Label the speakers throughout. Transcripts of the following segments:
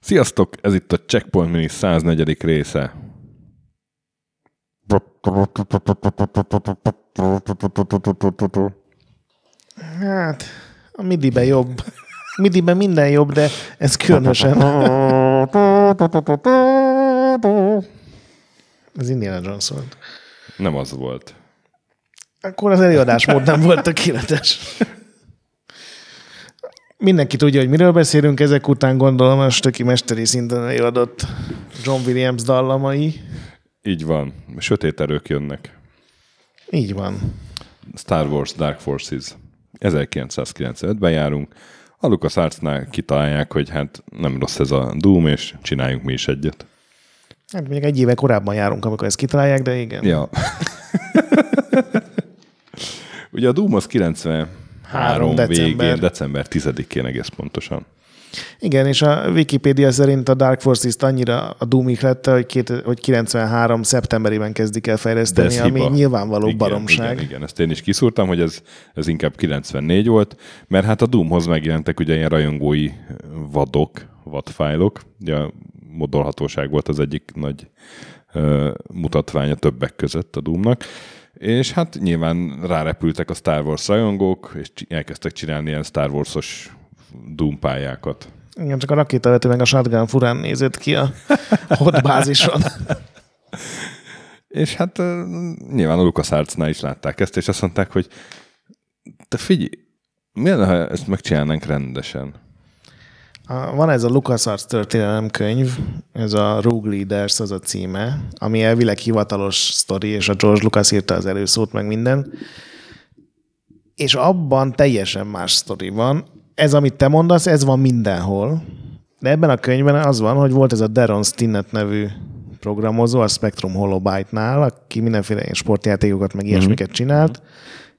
Speaker 1: Sziasztok! Ez itt a Checkpoint Mini 104. része.
Speaker 2: Hát, a midibe jobb. Midibe minden jobb, de ez különösen. Ez Indiana Jones volt.
Speaker 1: Nem az volt.
Speaker 2: Akkor az előadásmód nem volt tökéletes. Mindenki tudja, hogy miről beszélünk, ezek után gondolom a stöki mesteri szinten előadott John Williams dallamai.
Speaker 1: Így van. Sötét erők jönnek.
Speaker 2: Így van.
Speaker 1: Star Wars Dark Forces. 1995-ben járunk. A LucasArts-nál kitalálják, hogy hát nem rossz ez a Doom, és csináljunk mi is egyet.
Speaker 2: Hát mondjuk egy éve korábban járunk, amikor ezt kitalálják, de igen.
Speaker 1: Ja. Ugye a Doom az 93
Speaker 2: Három
Speaker 1: végén,
Speaker 2: december.
Speaker 1: december 10-én egész pontosan.
Speaker 2: Igen, és a Wikipédia szerint a Dark Forces annyira a Doom ihlette, hogy, két, hogy 93 szeptemberében kezdik el fejleszteni, ami
Speaker 1: hiba.
Speaker 2: nyilvánvaló
Speaker 1: igen,
Speaker 2: baromság.
Speaker 1: Igen, igen, ezt én is kiszúrtam, hogy ez, ez inkább 94 volt, mert hát a Doomhoz megjelentek ugye ilyen rajongói vadok, vadfájlok. Ugye modolhatóság volt az egyik nagy mutatványa többek között a Doomnak. És hát nyilván rárepültek a Star Wars rajongók, és elkezdtek csinálni ilyen Star Wars-os Doom pályákat.
Speaker 2: Igen, csak a rakétavető meg a shotgun furán nézett ki a hot bázison.
Speaker 1: És hát nyilván a LucasArts-nál is látták ezt, és azt mondták, hogy te figyelj, mi lenne, ha ezt megcsinálnánk rendesen?
Speaker 2: Van ez a LucasArts történelem könyv, ez a Rogue Leaders az a címe, ami elvileg hivatalos sztori, és a George Lucas írta az előszót, meg minden. És abban teljesen más sztori van. Ez, amit te mondasz, ez van mindenhol. De ebben a könyvben az van, hogy volt ez a Deron Stinnett nevű programozó a Spectrum Holobyte-nál, aki mindenféle sportjátékokat, meg ilyesmiket csinált,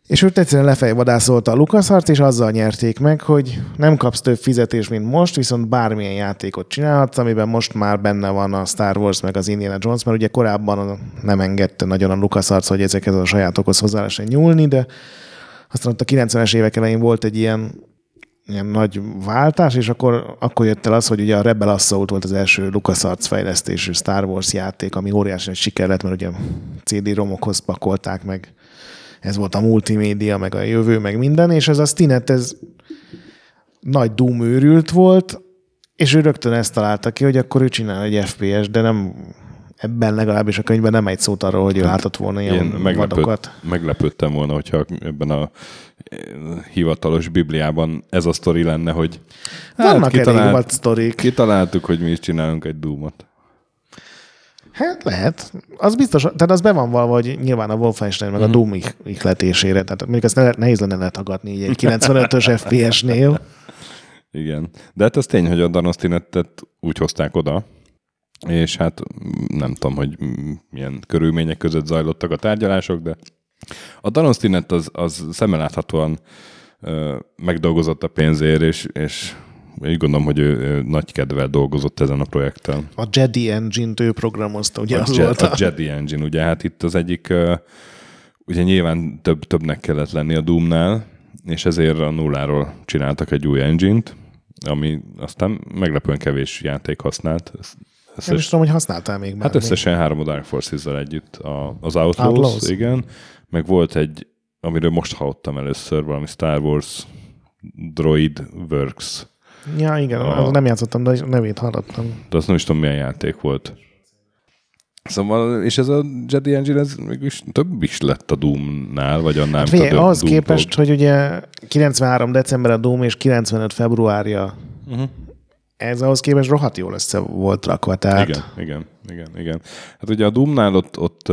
Speaker 2: és őt egyszerűen lefejvadászolta a LucasArts, és azzal nyerték meg, hogy nem kapsz több fizetést, mint most, viszont bármilyen játékot csinálhatsz, amiben most már benne van a Star Wars meg az Indiana Jones, mert ugye korábban nem engedte nagyon a LucasArts, hogy ezekhez a sajátokhoz hozzá lehessen nyúlni, de aztán ott a 90-es évek elején volt egy ilyen, ilyen nagy váltás, és akkor, akkor jött el az, hogy ugye a Rebel Assault volt az első LucasArts fejlesztésű Star Wars játék, ami óriási siker lett, mert ugye CD-romokhoz pakolták meg ez volt a multimédia, meg a jövő, meg minden, és ez a Stinet, ez nagy Doom őrült volt, és ő rögtön ezt találta ki, hogy akkor ő csinál egy FPS, de nem ebben legalábbis a könyvben nem egy szót arról, hogy ő látott volna
Speaker 1: Én
Speaker 2: ilyen
Speaker 1: meglepőd,
Speaker 2: vadokat.
Speaker 1: meglepődtem volna, hogyha ebben a eh, hivatalos Bibliában ez a sztori lenne, hogy
Speaker 2: Vannak elég
Speaker 1: kitalált-
Speaker 2: vad sztorik.
Speaker 1: kitaláltuk, hogy mi is csinálunk egy Doomot.
Speaker 2: Hát lehet. Az biztos, tehát az be van valva, hogy nyilván a Wolfenstein meg a Doom ih- ihletésére, tehát mondjuk ezt ne, nehéz lenne letagadni így egy 95-ös FPS-nél.
Speaker 1: Igen. De hát az tény, hogy a Danostinettet úgy hozták oda, és hát nem tudom, hogy milyen körülmények között zajlottak a tárgyalások, de a Danostinet az, az szemmeláthatóan ö, megdolgozott a pénzért, és, és úgy gondolom, hogy ő, ő nagy kedvel dolgozott ezen a projekten.
Speaker 2: A Jedi Engine-t ő programozta, ugye
Speaker 1: A,
Speaker 2: az
Speaker 1: Je- a. Jedi Engine, ugye hát itt az egyik, ugye nyilván több, többnek kellett lenni a Doomnál, és ezért a nulláról csináltak egy új engine-t, ami aztán meglepően kevés játék használt. Ez-
Speaker 2: Nem is
Speaker 1: Összes,
Speaker 2: tudom, hogy használtál még már.
Speaker 1: hát összesen három a Dark Forces-zal együtt. A, az Outlaws,
Speaker 2: Outlaws.
Speaker 1: igen, meg volt egy, amiről most hallottam először, valami Star Wars Droid Works,
Speaker 2: Ja, igen,
Speaker 1: A-
Speaker 2: nem játszottam, de a nevét hallottam.
Speaker 1: de azt nem is tudom, milyen játék volt. Szóval, és ez a Jedi Engine, ez mégis több is lett a Doom-nál, vagy annál,
Speaker 2: Hát figyelj, ahhoz
Speaker 1: Doom
Speaker 2: képest,
Speaker 1: Prog.
Speaker 2: hogy ugye 93 december a Doom és 95 februárja,
Speaker 1: Uh-huh.
Speaker 2: ez ahhoz képest rohadt jól össze volt rakva. Tehát
Speaker 1: Igen, igen, igen, igen. Hát ugye a Doomnál ott, ott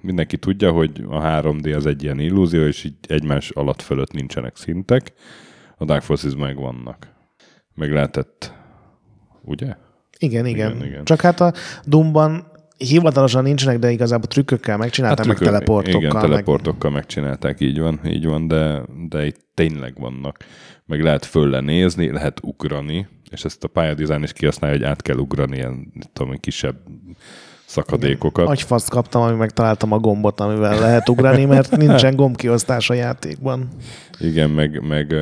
Speaker 1: mindenki tudja, hogy a 3D az egy ilyen illúzió, és így egymás alatt fölött nincsenek szintek. A Dark Forces meg vannak. Meg lehetett, ugye?
Speaker 2: Igen, igen,
Speaker 1: Igen, igen.
Speaker 2: Csak hát a Doomban hivatalosan nincsenek, de igazából trükkökkel megcsinálták, meg
Speaker 1: trükkök-
Speaker 2: teleportokkal.
Speaker 1: Hát Igen,
Speaker 2: meg...
Speaker 1: teleportokkal megcsinálták, így van, így van, de, de itt tényleg vannak. Meg lehet fölle nézni, lehet ugrani, és ezt a pályadizájn is kihasználja, hogy át kell ugrani ilyen, tudom, kisebb szakadékokat.
Speaker 2: Agyfaszt kaptam, ami megtaláltam a gombot, amivel lehet ugrani, mert nincsen gombkiosztás a játékban.
Speaker 1: Igen, meg, meg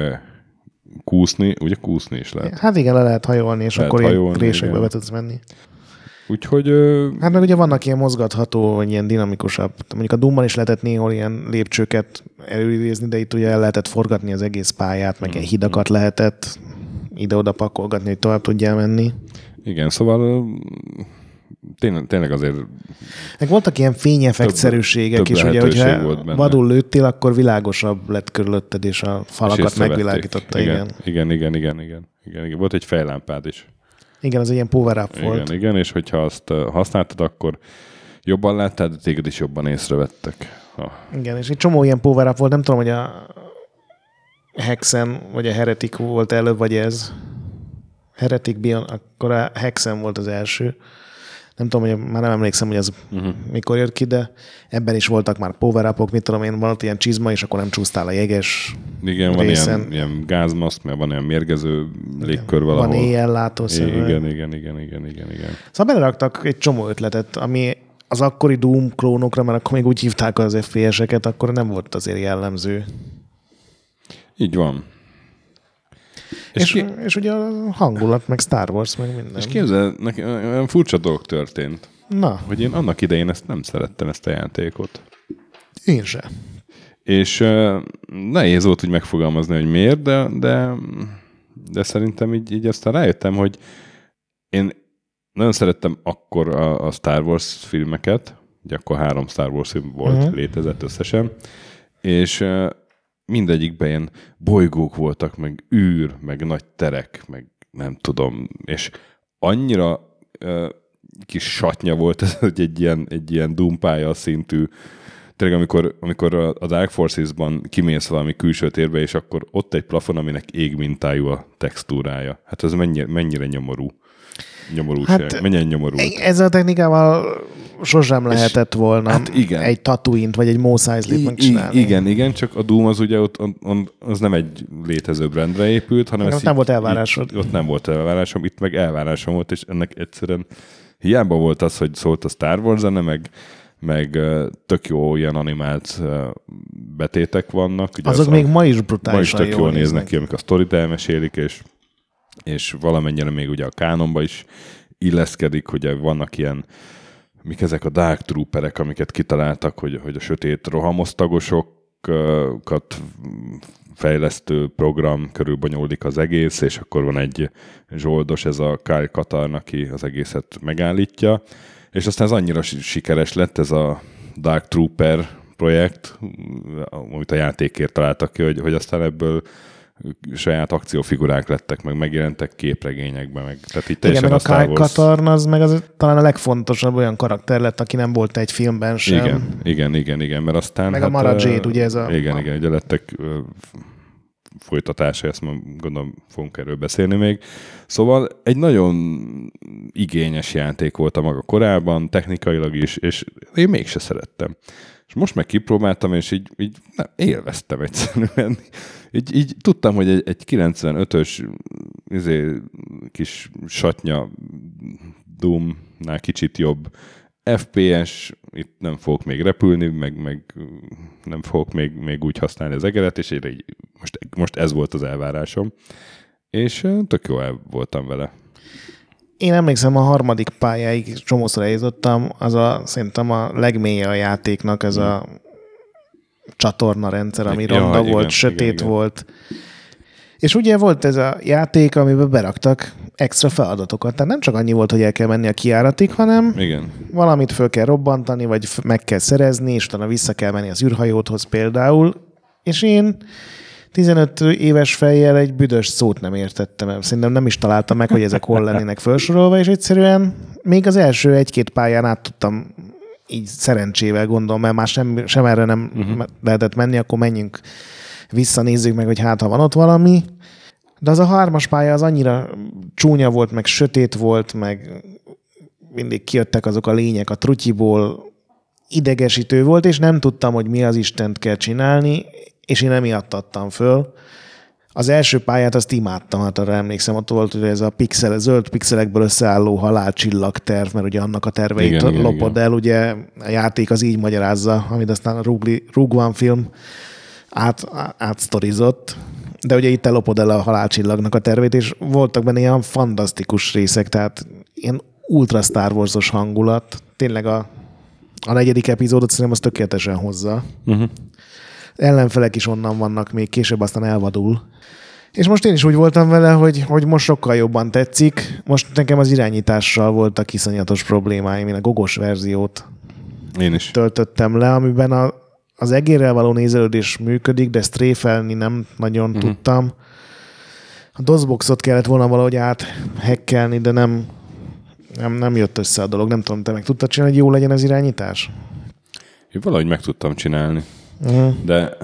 Speaker 1: kúszni, ugye kúszni is lehet.
Speaker 2: Hát igen, le lehet hajolni, és
Speaker 1: Lehet
Speaker 2: akkor ilyen
Speaker 1: hajolni,
Speaker 2: résekbe
Speaker 1: igen.
Speaker 2: be tudsz menni.
Speaker 1: Úgyhogy
Speaker 2: Hát meg ugye vannak ilyen mozgatható, vagy ilyen dinamikusabb. Mondjuk a Doomban is lehetett néhol ilyen lépcsőket előidézni, de itt ugye el lehetett forgatni az egész pályát, meg ilyen
Speaker 1: Mm-hmm.
Speaker 2: hidakat lehetett ide-oda pakolgatni, hogy tovább tudjál menni.
Speaker 1: igen, szóval tényleg, tényleg azért
Speaker 2: Meg voltak ilyen fényeffektszerűségek
Speaker 1: több
Speaker 2: is, ugye,
Speaker 1: lehetőség
Speaker 2: hogyha
Speaker 1: volt
Speaker 2: vadul lőttél, akkor világosabb lett körülötted, és a
Speaker 1: és
Speaker 2: falakat
Speaker 1: észrevették.
Speaker 2: megvilágította. Igen. igen.
Speaker 1: igen, igen, igen, igen, igen, igen. Volt egy fejlámpád is.
Speaker 2: Igen, az egy ilyen power up volt.
Speaker 1: Igen, igen, és hogyha azt használtad, akkor jobban láttál, de téged is jobban észrevettek. Ha.
Speaker 2: Igen, és egy csomó ilyen power up volt, nem tudom, hogy a Hexen, vagy a Heretic volt előbb, vagy ez. Heretic Bion, akkor a Hexen volt az első. Nem tudom, hogy már nem emlékszem, hogy az uh-huh. mikor jött ki, de ebben is voltak már power upok, mit tudom én, van ott ilyen csizma, és akkor nem csúsztál a jeges.
Speaker 1: Igen, van
Speaker 2: Részen.
Speaker 1: ilyen, ilyen gázmaszk, mert van ilyen mérgező légkör valahol.
Speaker 2: Van éjjellátó
Speaker 1: igen, igen, igen, igen, igen, igen, igen.
Speaker 2: Szóval beleraktak egy csomó ötletet, ami az akkori Doom klónokra, mert akkor még úgy hívták az FPS-eket, akkor nem volt azért jellemző.
Speaker 1: Így van.
Speaker 2: És,
Speaker 1: És,
Speaker 2: és,
Speaker 1: ki,
Speaker 2: és ugye a hangulat, meg Star Wars, meg minden.
Speaker 1: és képzel, nekem olyan furcsa dolog történt,
Speaker 2: Na,
Speaker 1: hogy én annak idején ezt nem szerettem, ezt a játékot.
Speaker 2: én se.
Speaker 1: És uh, nehéz volt úgy megfogalmazni, hogy miért, de, de, de szerintem így, így aztán rájöttem, hogy én nagyon szerettem akkor a, a Star Wars filmeket, ugye akkor három Star Wars film volt, uh-huh. létezett összesen, és uh, mindegyikben ilyen bolygók voltak, meg űr, meg nagy terek, meg nem tudom, és annyira uh, kis satnya volt ez, hogy egy ilyen, egy ilyen dumpája szintű tényleg amikor, amikor a Dark Forces-ban kimész valami külső térbe, és akkor ott egy plafon, aminek ég mintájú a textúrája. Hát ez mennyire, mennyire nyomorú. Nyomorúság. Hát, mennyire nyomorú.
Speaker 2: Ezzel a technikával sosem lehetett volna
Speaker 1: hát igen.
Speaker 2: egy tatooine vagy egy Mos Eisley-t megcsinálni.
Speaker 1: igen, igen, csak a Doom az ugye ott, ott az nem egy létező brandre épült, hanem
Speaker 2: Ott nem volt elvárásod.
Speaker 1: Itt, ott nem volt elvárásom, itt meg elvárásom volt, és ennek egyszerűen hiába volt az, hogy szólt a Star Wars zene, meg, meg tök jó ilyen animált betétek vannak. Ugye
Speaker 2: Azok
Speaker 1: az
Speaker 2: még
Speaker 1: a,
Speaker 2: ma is
Speaker 1: ma is
Speaker 2: brutálisan
Speaker 1: tök
Speaker 2: jól
Speaker 1: néznek ki, amikor a sztorit elmesélik, és, és valamennyire még ugye a kánonba is illeszkedik, ugye vannak ilyen mik ezek a Dark Trooperek, amiket kitaláltak, hogy, hogy a sötét rohamosztagosokat fejlesztő program körül bonyolódik az egész, és akkor van egy zsoldos, ez a Kyle Katarn, aki az egészet megállítja, és aztán ez annyira si- sikeres lett ez a Dark Trooper projekt, amit a játékért találtak ki, hogy, hogy aztán ebből saját akciófigurák lettek, meg megjelentek képregényekben, meg tehát így
Speaker 2: Igen, meg a Kyle Katarn az meg az talán a legfontosabb olyan karakter lett, aki nem volt egy filmben sem.
Speaker 1: Igen, igen, igen, igen, mert aztán...
Speaker 2: Meg a Mara Jade, ugye ez a-
Speaker 1: Igen, igen, ugye lettek folytatása, ezt ma gondolom fogunk erről beszélni még. Szóval egy nagyon igényes játék volt a maga korában, technikailag is, és én mégse szerettem. Most meg kipróbáltam, és így, így nem, élveztem egyszerűen. Így, így tudtam, hogy egy, egy 95-ös izé, kis satnya Doom-nál kicsit jobb FPS, itt nem fogok még repülni, meg, meg nem fogok még, még úgy használni az egeret, és így, most, most ez volt az elvárásom. És tök jó el voltam vele.
Speaker 2: Én emlékszem, a harmadik pályáig csomószor eljutottam, az a, szerintem a legmélye a játéknak, ez a csatorna rendszer, ami
Speaker 1: Ja,
Speaker 2: ronda
Speaker 1: igen,
Speaker 2: volt,
Speaker 1: igen,
Speaker 2: sötét
Speaker 1: igen.
Speaker 2: volt. És ugye volt ez a játék, amiben beraktak extra feladatokat. Tehát nem csak annyi volt, hogy el kell menni a kiáratig, hanem
Speaker 1: Igen.
Speaker 2: valamit föl kell robbantani, vagy meg kell szerezni, és utána vissza kell menni az űrhajódhoz például. És én 15 éves fejjel egy büdös szót nem értettem. Szerintem nem is találtam meg, hogy ezek hol lennének felsorolva, és egyszerűen még az első egy-két pályán át tudtam így szerencsével gondolom, mert már sem, sem erre nem uh-huh. lehetett menni, akkor menjünk visszanézzük meg, hogy hát ha van ott valami. De az a hármas pálya az annyira csúnya volt, meg sötét volt, meg mindig kijöttek azok a lények a trutyiból, idegesítő volt, és nem tudtam, hogy mi az Istent kell csinálni, és én emiatt adtam föl. Az első pályát azt imádtam, hát arra emlékszem, ott volt hogy ez a pixel, zöld pixelekből összeálló halálcsillag terv, mert ugye annak a terveit
Speaker 1: Igen, igen,
Speaker 2: lopod
Speaker 1: igen.
Speaker 2: el, ugye a játék az így magyarázza, amit aztán a Rogue One film át, átsztorizott, de ugye itt ellopod el a halálcsillagnak a tervét, és voltak benne ilyen fantasztikus részek, tehát ilyen ultra Star Wars-os hangulat. Tényleg a, a negyedik epizódot szerintem az tökéletesen hozza.
Speaker 1: Uh-huh.
Speaker 2: Ellenfelek is onnan vannak, még később aztán elvadul. És most én is úgy voltam vele, hogy, hogy most sokkal jobban tetszik. Most nekem az irányítással voltak iszonyatos problémáim. Én a gogos verziót
Speaker 1: Én is.
Speaker 2: töltöttem le, amiben a, az egérrel való nézelődés működik, de stréfelni nem nagyon uh-huh. tudtam. A DOSBoxot kellett volna valahogy áthekkelni, de nem, nem, nem jött össze a dolog. Nem tudom, te meg tudtad csinálni, hogy jó legyen az irányítás?
Speaker 1: Én valahogy meg tudtam csinálni.
Speaker 2: Uh-huh.
Speaker 1: De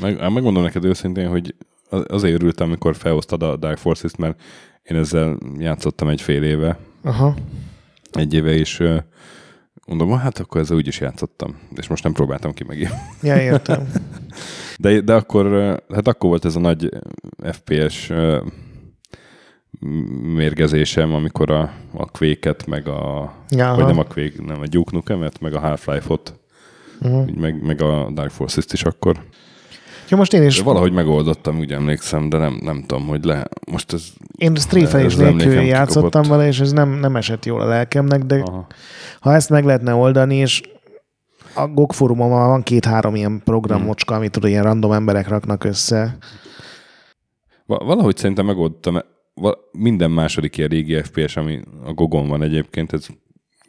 Speaker 1: meg, megmondom neked őszintén, hogy az- azért örültem, amikor felhoztad a Dark Forces-t, mert én ezzel játszottam egy fél éve,
Speaker 2: Aha.
Speaker 1: egy éve, ö, mondom, hát akkor ezzel úgy is játszottam, és most nem próbáltam ki megint.
Speaker 2: Ja, értem.
Speaker 1: De, de akkor, hát akkor volt ez a nagy FPS mérgezésem, amikor a, a Quake-et, meg a,
Speaker 2: Ja,
Speaker 1: vagy
Speaker 2: aha.
Speaker 1: nem a Quake, nem a Duke Nukem-et, meg a Half-Life-ot,
Speaker 2: Uh-huh.
Speaker 1: meg, meg a Dark Forces-t is akkor.
Speaker 2: Ja, most én is,
Speaker 1: De valahogy megoldottam, úgy emlékszem, de nem, nem tudom, hogy le. Most ez...
Speaker 2: én
Speaker 1: az
Speaker 2: nélkül játszottam
Speaker 1: kikopott.
Speaker 2: vele, és ez nem, nem esett jól a lelkemnek, de
Speaker 1: Aha.
Speaker 2: ha ezt meg lehetne oldani, és a GOG fórumon van két-három ilyen programocska, amit tudod, ilyen random emberek raknak össze.
Speaker 1: Va- Valahogy szerintem megoldottam. Minden második ilyen régi FPS, ami a Gogon van egyébként, ez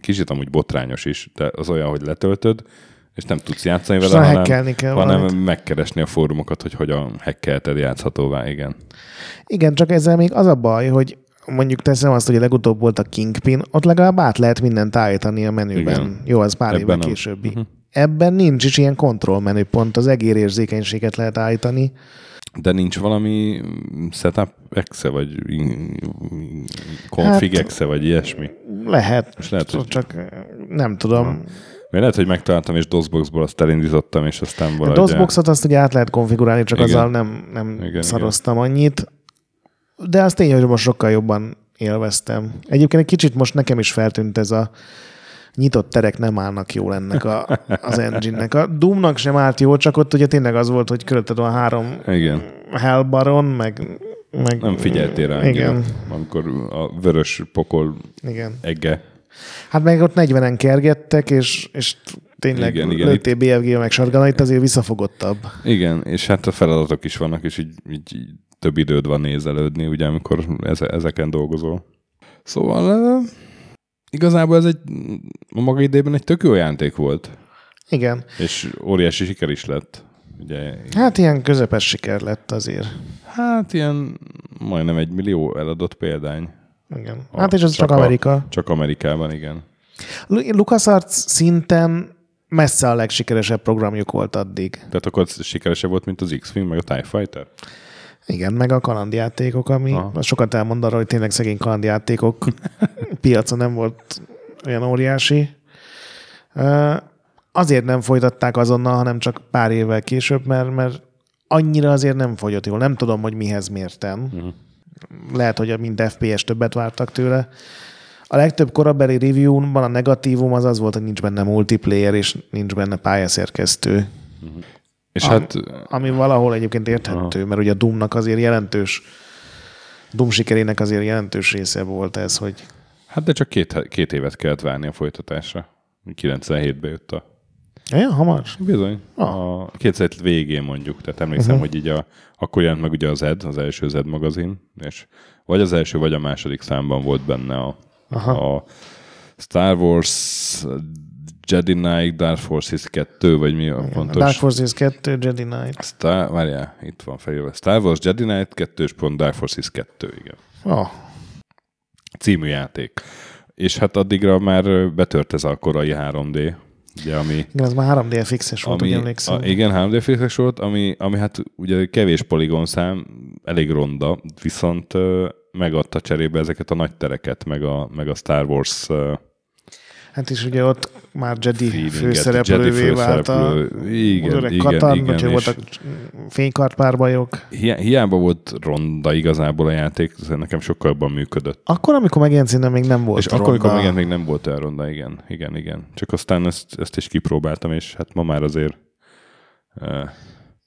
Speaker 1: kicsit amúgy botrányos is, de az olyan, hogy letöltöd, és nem tudsz játszani vele, hanem,
Speaker 2: hackelni kell
Speaker 1: hanem
Speaker 2: valamit.
Speaker 1: megkeresni a fórumokat, hogy hogyan hackelted játszhatóvá, igen.
Speaker 2: Igen, csak ezzel még az a baj, hogy mondjuk teszem azt, hogy a legutóbb volt a Kingpin, ott legalább át lehet mindent állítani a menüben.
Speaker 1: Igen.
Speaker 2: Jó, az pár évvel későbbi. Uh-huh. Ebben nincs is ilyen kontrollmenüpont, az egérérzékenységet lehet állítani.
Speaker 1: De nincs valami setup exe, vagy config
Speaker 2: Hát-
Speaker 1: exe, vagy ilyesmi?
Speaker 2: Lehet,
Speaker 1: És lehet, hogy-
Speaker 2: csak nem tudom.
Speaker 1: Mert lehet, hogy megtaláltam, és DOSBoxból azt elindítottam, és aztán
Speaker 2: A
Speaker 1: valahogy...
Speaker 2: DOSBoxot azt ugye át lehet konfigurálni, csak
Speaker 1: Igen.
Speaker 2: azzal nem, nem
Speaker 1: Igen,
Speaker 2: szaroztam annyit. De az tény, hogy most sokkal jobban élveztem. Egyébként egy kicsit most nekem is feltűnt ez a nyitott terek nem állnak jól ennek a, az engine-nek. A Doomnak sem állt jó, csak ott ugye tényleg az volt, hogy körülötted van három
Speaker 1: Igen.
Speaker 2: Hell Baron, meg, meg
Speaker 1: Nem figyeltél rá annyira,
Speaker 2: Igen,
Speaker 1: amikor a vörös pokol
Speaker 2: igen.
Speaker 1: egge.
Speaker 2: Hát meg ott 40-en kergettek, és, és tényleg
Speaker 1: Igen,
Speaker 2: igen, lőttél BFG meg sargalna, itt azért visszafogottabb.
Speaker 1: Igen, és hát a feladatok is vannak, és így, így, több időd van nézelődni, ugye, amikor eze, ezeken dolgozol. Szóval uh, igazából ez egy a maga idejében egy tök jó játék volt,
Speaker 2: Igen.
Speaker 1: és óriási siker is lett. Ugye,
Speaker 2: Hát ilyen közepes siker lett azért.
Speaker 1: hát ilyen majdnem egy millió eladott példány.
Speaker 2: Igen.
Speaker 1: A-
Speaker 2: Hát és ez csak,
Speaker 1: a-
Speaker 2: Amerika.
Speaker 1: Csak Amerikában, igen.
Speaker 2: Lu- LucasArts szinten messze a legsikeresebb programjuk volt addig.
Speaker 1: Tehát akkor sikeresebb volt, mint az X-Wing, meg a TIE Fighter?
Speaker 2: Igen, meg a kalandjátékok, ami
Speaker 1: Aha.
Speaker 2: az sokat elmond arra, hogy tényleg szegény kalandjátékok piaca nem volt olyan óriási. Azért nem folytatták azonnal, hanem csak pár évvel később, mert, mert annyira azért nem fogyott jól. Nem tudom, hogy mihez mérten.
Speaker 1: Mhm.
Speaker 2: Lehet, hogy mint FPS többet vártak tőle. A legtöbb korabeli review-ban a negatívum az az volt, hogy nincs benne multiplayer, és nincs benne pályaszerkesztő.
Speaker 1: És
Speaker 2: Am-
Speaker 1: hát
Speaker 2: Ami valahol egyébként érthető, mert ugye a Doomnak azért jelentős, Doom sikerének azért jelentős része volt ez, hogy
Speaker 1: Hát de csak két, két évet kellett várni a folytatásra. 97-ben jött a...
Speaker 2: olyan hamar?
Speaker 1: Bizony.
Speaker 2: Ah.
Speaker 1: A 2007 végén mondjuk. Tehát emlékszem, uh-huh. hogy így a, akkor jelent meg ugye az Ed, az első Zed magazin, és vagy az első, vagy a második számban volt benne a,
Speaker 2: Aha.
Speaker 1: a Star Wars Jedi Knight Dark Forces 2, vagy mi a pontos?
Speaker 2: Dark Forces 2, Jedi Knight.
Speaker 1: Star, várjál, itt van felírva. Star Wars Jedi Knight 2. pont Dark Forces 2, igen.
Speaker 2: Oh,
Speaker 1: Című játék. És hát addigra már betört ez a korai 3D, ugye, ami,
Speaker 2: igen, ez már 3D fixes volt, úgy
Speaker 1: ami
Speaker 2: emlékszem.
Speaker 1: a, igen, 3D fixes volt, ami, ami hát ugye kevés poligonszám, elég ronda, viszont ö, megadta cserébe ezeket a nagy tereket, meg a, meg a Star Wars ö,
Speaker 2: Hát is ugye ott már Jedi
Speaker 1: feelinget,
Speaker 2: főszereplővé
Speaker 1: Jedi
Speaker 2: vált a.
Speaker 1: Igen,
Speaker 2: öreg
Speaker 1: igen,
Speaker 2: Katan,
Speaker 1: igen,
Speaker 2: úgyhogy
Speaker 1: és
Speaker 2: voltak fénykartpárbajok.
Speaker 1: hi- hiába volt ronda igazából a játék, nekem sokkal jobban működött.
Speaker 2: Akkor, amikor megjelent, szerintem még nem volt
Speaker 1: és akkor, amikor
Speaker 2: ronda.
Speaker 1: megjelent, még nem volt olyan ronda, igen, igen, igen. Csak aztán ezt, ezt is kipróbáltam, és hát ma már azért uh,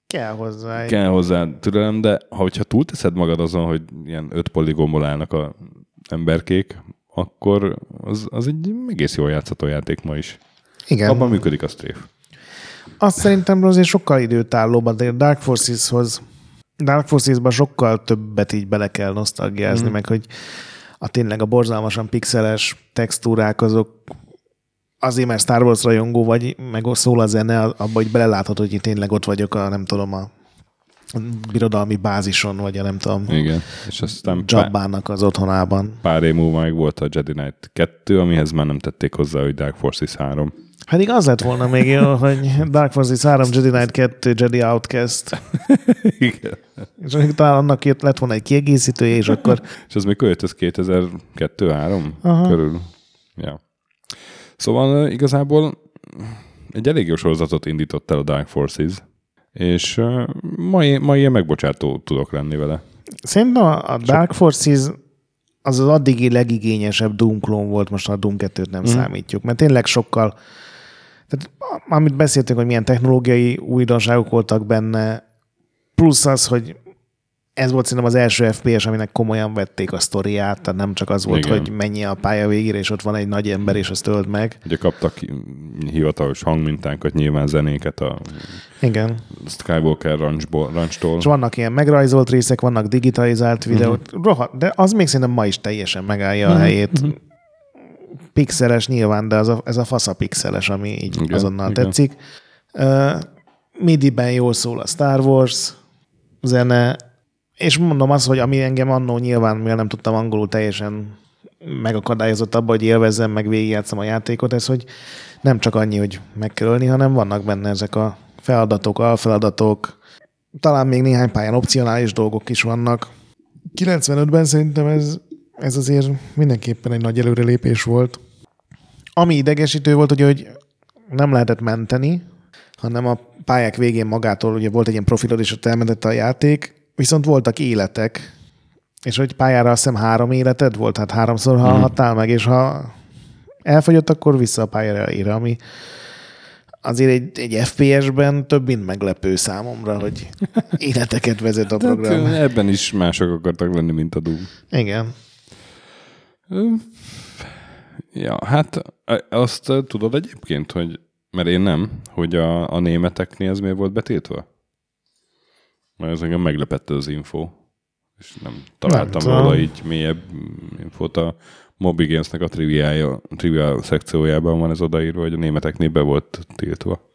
Speaker 2: Kell hozzá. egy-
Speaker 1: kell hozzá türelem, de ha hogyha túlteszed magad azon, hogy ilyen öt poligomból állnak a emberkék, akkor az, az egy egész jól játszható játék ma is.
Speaker 2: Igen.
Speaker 1: Abban működik a strafe.
Speaker 2: Azt szerintem azért sokkal időtállóbb, de a Dark Forces-hoz Dark Forces-ba sokkal többet így bele kell nosztalgiázni, mm. meg hogy a tényleg a borzalmasan pixeles textúrák azok azért, mert Star Wars rajongó vagy, meg szól a zene, abban hogy beleláthatod, hogy én tényleg ott vagyok a, nem tudom, a birodalmi bázison, vagy a nem tudom,
Speaker 1: Igen. És aztán
Speaker 2: Jabbának az otthonában.
Speaker 1: pár év múlva meg volt a Jedi Knight 2, amihez már nem tették hozzá, hogy Dark Forces 3.
Speaker 2: Pedig az lett volna még jó, hogy Dark Forces 3, Jedi Knight 2, Jedi Outcast.
Speaker 1: Igen.
Speaker 2: És akkor talán annak jött, lett volna egy kiegészítője, és akkor
Speaker 1: És az mikor jött, ez 2002-3
Speaker 2: Aha.
Speaker 1: körül? Ja. Szóval igazából egy elég jó sorozatot indított el a Dark Forces, és uh, ma, ma ilyen megbocsátó tudok lenni vele.
Speaker 2: szerintem a a Dark Forces az az addigi legigényesebb Doom klón volt, most a Doom 2-t nem mm. számítjuk, mert tényleg sokkal, tehát amit beszéltünk, hogy milyen technológiai újdonságok voltak benne, plusz az, hogy ez volt szerintem az első FPS, aminek komolyan vették a sztoriát, tehát nem csak az volt,
Speaker 1: Igen.
Speaker 2: hogy mennyi a pálya végére, és ott van egy nagy ember, és azt öld meg.
Speaker 1: Ugye kaptak hivatalos hangmintánkat, nyilván zenéket a
Speaker 2: Igen.
Speaker 1: Skywalker ranchból, ranchtól.
Speaker 2: És vannak ilyen megrajzolt részek, vannak digitalizált videók, uh-huh. rohadt, de az még szerintem ma is teljesen megállja uh-huh. a helyét. Uh-huh. Pixeles nyilván, de az a, ez a fasz a pixeles, ami így
Speaker 1: Igen,
Speaker 2: azonnal
Speaker 1: igen.
Speaker 2: tetszik. Uh, MIDI-ben jól szól a Star Wars zene, és mondom azt, hogy ami engem annó nyilván, mivel nem tudtam angolul teljesen megakadályozott abba, hogy élvezzem, meg végigjátszom a játékot, ez, hogy nem csak annyi, hogy meg kell ölni, hanem vannak benne ezek a feladatok, alfeladatok, talán még néhány pályán opcionális dolgok is vannak. 95-ben szerintem ez, ez azért mindenképpen egy nagy előrelépés volt. Ami idegesítő volt, ugye, hogy nem lehetett menteni, hanem a pályák végén magától ugye volt egy ilyen profilod, és ott elmentette a játék, viszont voltak életek, és hogy pályára azt hiszem három életed volt, hát háromszor halhattál meg, és ha elfogyott, akkor vissza a pályára elére, ami azért egy, egy FPS-ben több mint meglepő számomra, hogy életeket vezet a
Speaker 1: Tehát,
Speaker 2: program.
Speaker 1: ö, ebben is mások akartak lenni, mint a Doom.
Speaker 2: Igen.
Speaker 1: Ja, hát azt tudod egyébként, hogy, mert én nem, hogy a, a németeknél ez miért volt betiltva? Mert ez engem meglepette az info. És nem találtam
Speaker 2: tudom.
Speaker 1: róla így mélyebb infót. A Moby Games-nek a triviája, trivia szekciójában van ez odaírva, hogy a németeknél be volt tiltva.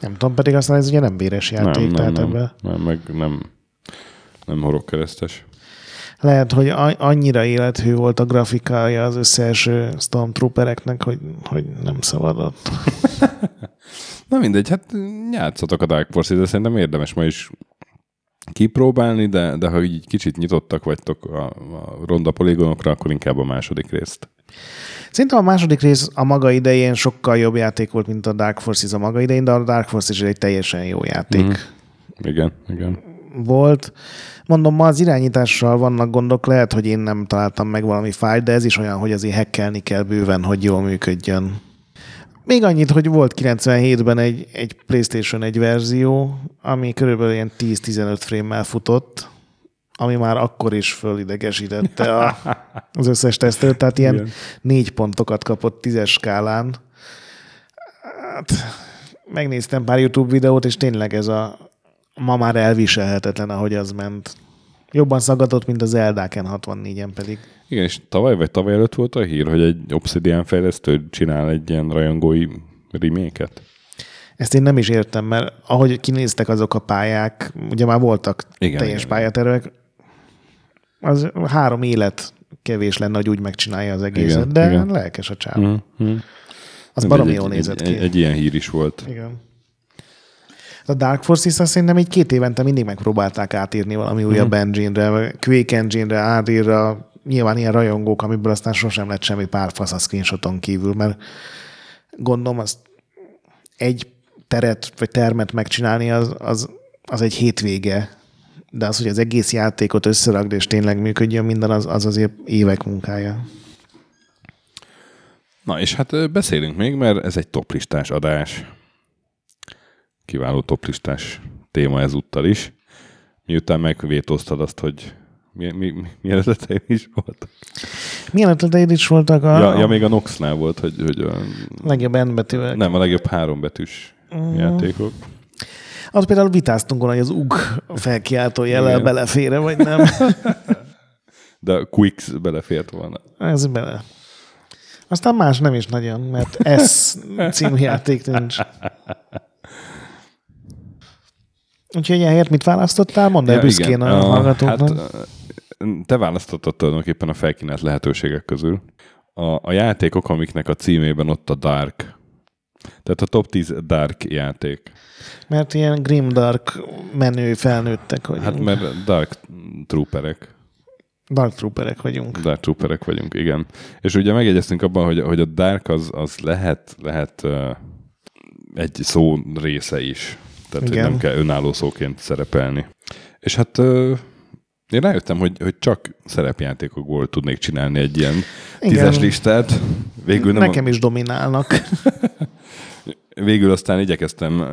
Speaker 2: Nem tudom, pedig aztán ez ugye nem véres játék,
Speaker 1: nem, nem,
Speaker 2: tehát
Speaker 1: nem,
Speaker 2: ebben
Speaker 1: nem, meg nem, nem horogkeresztes.
Speaker 2: lehet, hogy annyira élethű volt a grafikája az összeeső Stormtroopereknek, hogy, hogy nem szabadott.
Speaker 1: Na mindegy, hát játszatok a Dark Forces, de szerintem érdemes ma is kipróbálni, de, de ha így kicsit nyitottak vagytok a, a ronda poligonokra, akkor inkább a második részt.
Speaker 2: Szerintem a második rész a maga idején sokkal jobb játék volt, mint a Dark Forces a maga idején, de a Dark Forces is egy teljesen jó játék. Mm.
Speaker 1: Igen, igen.
Speaker 2: volt. Mondom, ma az irányítással vannak gondok, lehet, hogy én nem találtam meg valami fájt, de ez is olyan, hogy azért hackelni kell bőven, hogy jól működjön. Még annyit, hogy volt 97-ben egy, egy PlayStation 1 verzió, ami körülbelül ilyen 10-15 frame-mel futott, ami már akkor is fölidegesítette a, az összes tesztőt, tehát ilyen
Speaker 1: Igen.
Speaker 2: négy pontokat kapott tízes skálán. Hát, megnéztem pár YouTube videót, és tényleg ez a ma már elviselhetetlen, ahogy az ment. Jobban szaggatott, mint az Eldáken 64-en pedig.
Speaker 1: Igen, és tavaly vagy tavaly előtt volt a hír, hogy egy Obsidian fejlesztő csinál egy ilyen rajongói reméket.
Speaker 2: Ezt én nem is értem, mert ahogy kinéztek azok a pályák, ugye már voltak
Speaker 1: Igen,
Speaker 2: teljes
Speaker 1: igen.
Speaker 2: pályatervek, az három élet kevés lenne, hogy úgy megcsinálja az egészet,
Speaker 1: Igen,
Speaker 2: de
Speaker 1: igen.
Speaker 2: lelkes a csávó.
Speaker 1: Mm-hmm.
Speaker 2: Az baromi jól nézett
Speaker 1: egy,
Speaker 2: ki.
Speaker 1: egy, egy ilyen hír is volt.
Speaker 2: Igen. A Dark Forces azt szerintem egy két évente mindig megpróbálták átírni valami újabb
Speaker 1: Mhm.
Speaker 2: engine-re, Quake engine-re, Unreal-ra, nyilván ilyen rajongók, amiből aztán sosem lett semmi párfasz a screenshoton kívül, mert gondolom azt egy teret vagy termet megcsinálni, az, az, az egy hétvége, de az, hogy az egész játékot összerakd és tényleg működjön minden, az, az azért évek munkája.
Speaker 1: Na, és hát beszélünk még, mert ez egy toplistás adás. Kiváló toplistás téma ezúttal is. Miután megvétóztad azt, hogy mi, mi, mi, mi eredeteim is volt.
Speaker 2: Milyen ötleteid is voltak a
Speaker 1: Ja, ja, még a Noxnál volt, hogy, hogy a,
Speaker 2: legjobb N betűvel?
Speaker 1: nem, a legjobb hárombetűs
Speaker 2: Mm.
Speaker 1: játékok.
Speaker 2: Az például vitáztunk volna, hogy az UG felkiáltó jellel
Speaker 1: Igen.
Speaker 2: belefére, vagy nem.
Speaker 1: De a Quicks belefért volna.
Speaker 2: Ez bele. Aztán más nem is nagyon, mert S című játék nincs. Úgyhogy ehhez mit választottál? Mondd el büszkén a
Speaker 1: a-
Speaker 2: hallgatóknak.
Speaker 1: Hát, te választottad tulajdonképpen a felkínált lehetőségek közül. A, a játékok, amiknek a címében ott a Dark. Tehát a top 10 Dark játék.
Speaker 2: Mert ilyen grimdark menő felnőttek vagyunk.
Speaker 1: Hát mert Dark Trooperek.
Speaker 2: Dark Trooperek vagyunk.
Speaker 1: Dark Trooperek vagyunk, igen. És ugye megjegyeztünk abban, hogy, hogy a Dark az, az lehet, lehet uh, egy szó része is. Tehát, hogy
Speaker 2: Igen.
Speaker 1: nem kell önálló szóként szerepelni. És hát uh, én rájöttem, hogy, hogy csak szerepjátékokból tudnék csinálni egy ilyen
Speaker 2: Igen.
Speaker 1: tízes listát. Végül, nem
Speaker 2: Nekem is dominálnak.
Speaker 1: végül aztán igyekeztem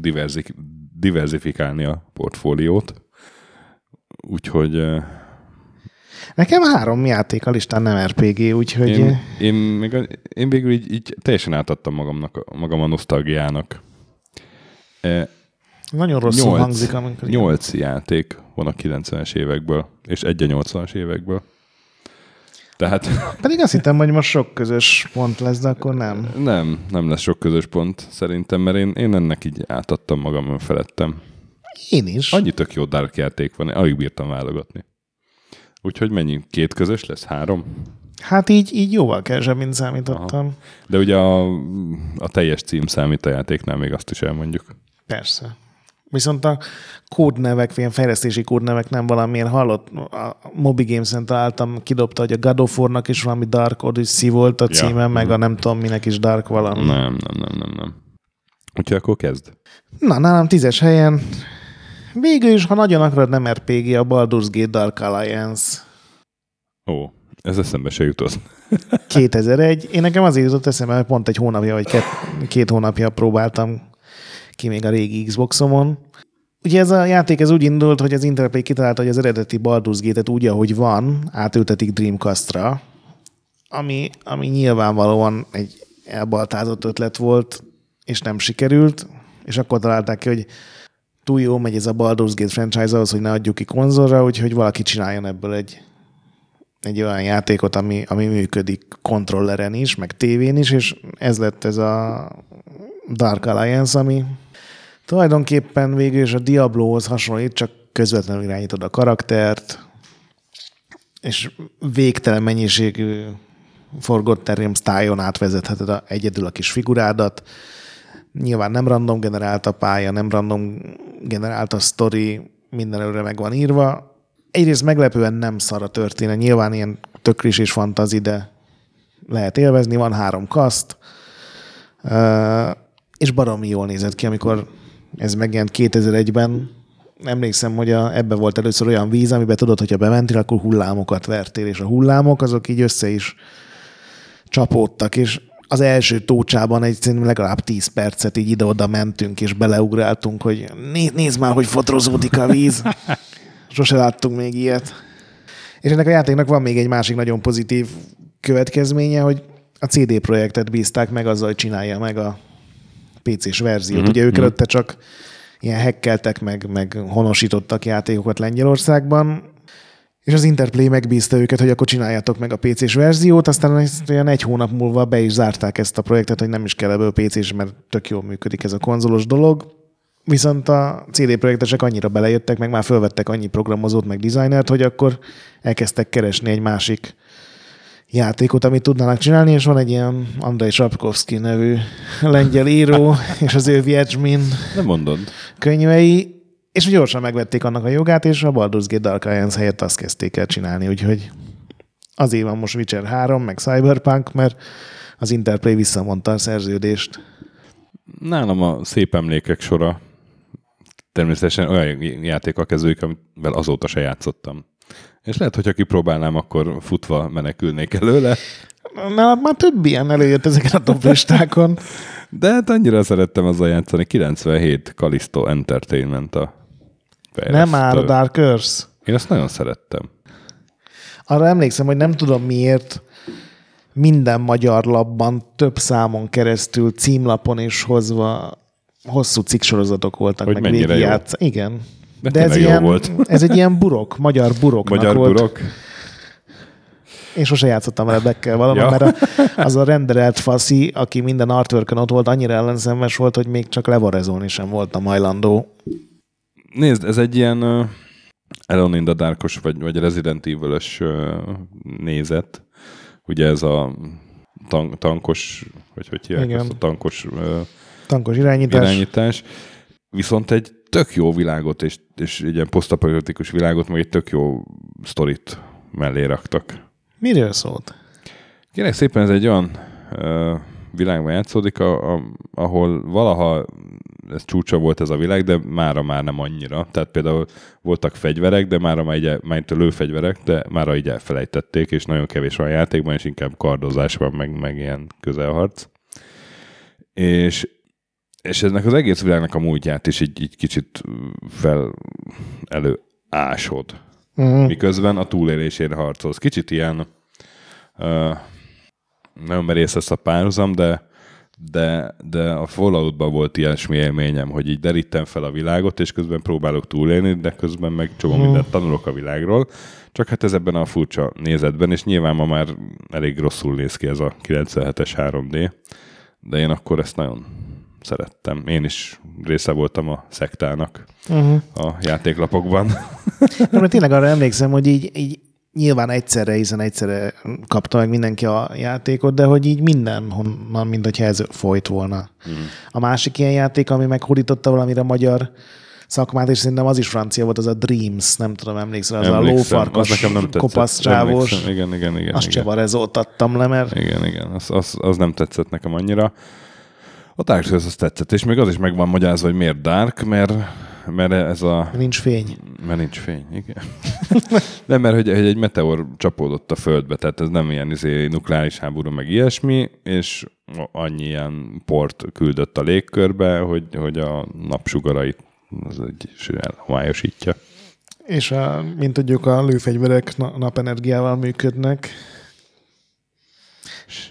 Speaker 1: diverzik, diversifikálni a portfóliót. Úgyhogy
Speaker 2: Nekem három játék a listán nem RPG, úgyhogy
Speaker 1: Én, én, még, a- én végül így, így teljesen átadtam magamnak, magam a nosztalgiának. E,
Speaker 2: nagyon rosszul
Speaker 1: nyolc-
Speaker 2: hangzik, amikor ilyen-
Speaker 1: Nyolc játék van a 90-es évekből, és egy a 80-as évekből. Tehát
Speaker 2: Pedig azt hittem, hogy most sok közös pont lesz, de akkor nem.
Speaker 1: nem, nem lesz sok közös pont szerintem, mert én, én ennek így átadtam magam, felettem.
Speaker 2: Én is.
Speaker 1: Annyi tök jó Dark játék van, alig bírtam válogatni. Úgyhogy mennyi? Két közös lesz? Három?
Speaker 2: Hát így, így jóval kevesebb, mint számítottam.
Speaker 1: De ugye a, a teljes cím számít a játéknál, még azt is elmondjuk.
Speaker 2: Persze. Viszont a kódnevek, ilyen fejlesztési kódnevek nem valamiért hallott. A Moby Games-en találtam, kidobta, hogy a God of War-nak is valami Dark Odyssey volt a
Speaker 1: Ja.
Speaker 2: címe, meg a nem tudom minek is Dark valami.
Speaker 1: Nem, nem, nem, nem, nem. Úgyhogy akkor kezd.
Speaker 2: Na, nálam tízes helyen. Végül is, ha nagyon akarod, nem RPG, a Baldur's Gate Dark Alliance.
Speaker 1: Ó, ez eszembe se jutott.
Speaker 2: 2001. Én nekem azért jutott eszembe, hogy pont egy hónapja, vagy két, két hónapja próbáltam ki még a régi Xboxomon. Ugye ez a játék ez úgy indult, hogy az Interplay kitalálta, hogy az eredeti Baldur's Gate-et úgy, ahogy van, átültetik Dreamcast-ra, ami, ami nyilvánvalóan egy elbaltázott ötlet volt, és nem sikerült, és akkor találták ki, hogy túl jó megy ez a Baldur's Gate franchise ahhoz, hogy ne adjuk ki konzolra, úgyhogy valaki csináljon ebből egy, egy olyan játékot, ami, ami működik kontrolleren is, meg tévén is, és ez lett ez a Dark Alliance, ami tulajdonképpen végül is a Diablohoz hasonlít, csak közvetlenül irányítod a karaktert, és végtelen mennyiségű forgott terém sztájon átvezetheted a, egyedül a kis figurádat. Nyilván nem random generált a pálya, nem random generált a sztori, minden előre meg van írva. Egyrészt meglepően nem szar a történet, nyilván ilyen tökris és fantazi, de lehet élvezni, van három kaszt, és baromi jól nézett ki, amikor ez megjelent 2001-ben. Emlékszem, hogy a, ebbe volt először olyan víz, amiben tudod, hogyha bementél, akkor hullámokat vertél, és a hullámok azok így össze is csapódtak, és az első tócsában egy szerintem legalább 10 percet így ide-oda mentünk, és beleugráltunk, hogy né- nézd már, hogy fotrozódik a víz. Sose láttunk még ilyet. És ennek a játéknak van még egy másik nagyon pozitív következménye, hogy a CD projektet bízták meg azzal, hogy csinálja meg a PC-s verziót. Mm-hmm. Ugye ők előtte csak ilyen hekkeltek, meg, meg honosítottak játékokat Lengyelországban, és az Interplay megbízta őket, hogy akkor csináljátok meg a PC-s verziót, aztán ezt olyan egy hónap múlva be is zárták ezt a projektet, hogy nem is kell ebből PC-s, mert tök jól működik ez a konzolos dolog. Viszont a CD projektesek annyira belejöttek, meg már fölvettek annyi programozót, meg designert, hogy akkor elkezdtek keresni egy másik játékot, amit tudnának csinálni, és van egy ilyen Andrei Sapkowski nevű lengyel író, és az ő Viedzsmin
Speaker 1: Nem mondod.
Speaker 2: könyvei, És gyorsan megvették annak a jogát, és a Baldur's Gate Dark Alliance helyett azt kezdték el csinálni, úgyhogy azért van most Witcher 3, meg Cyberpunk, mert az Interplay visszamondta a szerződést.
Speaker 1: Nálam a szép emlékek sora természetesen olyan játékkal kezdődik, amivel azóta se játszottam. És lehet, hogyha kipróbálnám, akkor futva menekülnék előle.
Speaker 2: Na, már több ilyen előjött ezeken a top listákon.
Speaker 1: De hát annyira szerettem azzal játszani. 97 Callisto Entertainment a
Speaker 2: Nem már a Dark Earth.
Speaker 1: Én ezt nagyon szerettem.
Speaker 2: Arra emlékszem, hogy nem tudom miért minden magyar labban több számon keresztül címlapon és hozva hosszú cikksorozatok voltak,
Speaker 1: hogy
Speaker 2: meg
Speaker 1: mennyire jó.
Speaker 2: játsz. Igen.
Speaker 1: De,
Speaker 2: De ez, ilyen,
Speaker 1: volt.
Speaker 2: ez egy ilyen burok, magyar buroknak
Speaker 1: Magyar
Speaker 2: volt.
Speaker 1: burok.
Speaker 2: Én sose játszottam vele bekkel valami,
Speaker 1: Ja.
Speaker 2: mert a, az a renderelt faszi, aki minden artwork ott volt, annyira ellenszenves volt, hogy még csak levarezolni sem voltam hajlandó.
Speaker 1: Nézd, ez egy ilyen uh, Alone in the Darkos, vagy, vagy Resident Evil-ös uh, nézet. Ugye ez a tank, tankos, vagy hogy hívják ezt a tankos uh,
Speaker 2: Tankos irányítás.
Speaker 1: irányítás. Viszont egy tök jó világot, és, és egy ilyen posztapokaliptikus világot, meg egy tök jó sztorit mellé raktak.
Speaker 2: Miről szólt?
Speaker 1: Kérlek szépen, ez egy olyan uh, világban játszódik, a, a, ahol valaha ez csúcsa volt ez a világ, de mára már nem annyira. Tehát például voltak fegyverek, de mára már, így, már lőfegyverek, de mára így elfelejtették, és nagyon kevés van a játékban, és inkább kardozás van, meg, meg ilyen közelharc. És, és ennek az egész világnak a múltját is így, így kicsit fel előásod
Speaker 2: Uh-huh.
Speaker 1: miközben a túlélésére harcolsz. Kicsit ilyen uh, nagyon merész lesz a párhuzam, de, de, de a Falloutban volt ilyesmi élményem, hogy így derítem fel a világot, és közben próbálok túlélni, de közben meg csomó mindent tanulok a világról. Csak hát ez ebben a furcsa nézetben, és nyilván ma már elég rosszul néz ki ez a 97-es 3D, de én akkor ezt nagyon szerettem. Én is része voltam a szektának
Speaker 2: Uh-huh.
Speaker 1: a játéklapokban.
Speaker 2: Na, mert tényleg arra emlékszem, hogy így, így nyilván egyszerre, hiszen egyszerre kapta meg mindenki a játékot, de hogy így minden honnan, mint hogyha ez folyt volna. Hmm. A másik ilyen játék, ami meghódította valamire magyar szakmát, és szerintem az is francia volt, az a Dreams, nem tudom, emlékszel, az
Speaker 1: Emlékszem,
Speaker 2: a lófarkas,
Speaker 1: az nekem nem tetszett.
Speaker 2: kopasz csávós.
Speaker 1: Igen, igen, igen.
Speaker 2: Azt
Speaker 1: igen.
Speaker 2: csevarezót adtam le, mert
Speaker 1: Igen, igen, az, az, az, nem tetszett nekem annyira. A Dark Souls az tetszett, és még az is meg van magyarázva, hogy miért Dark, mert, mert ez a...
Speaker 2: nincs fény.
Speaker 1: Mert nincs fény, igen. Nem, mert hogy, hogy egy meteor csapódott a földbe, tehát ez nem ilyen izé, nukleáris háború, meg ilyesmi, és annyi ilyen port küldött a légkörbe, hogy, hogy a napsugarait az egy elhomályosítja.
Speaker 2: És a, mint tudjuk, a lőfegyverek na- napenergiával működnek.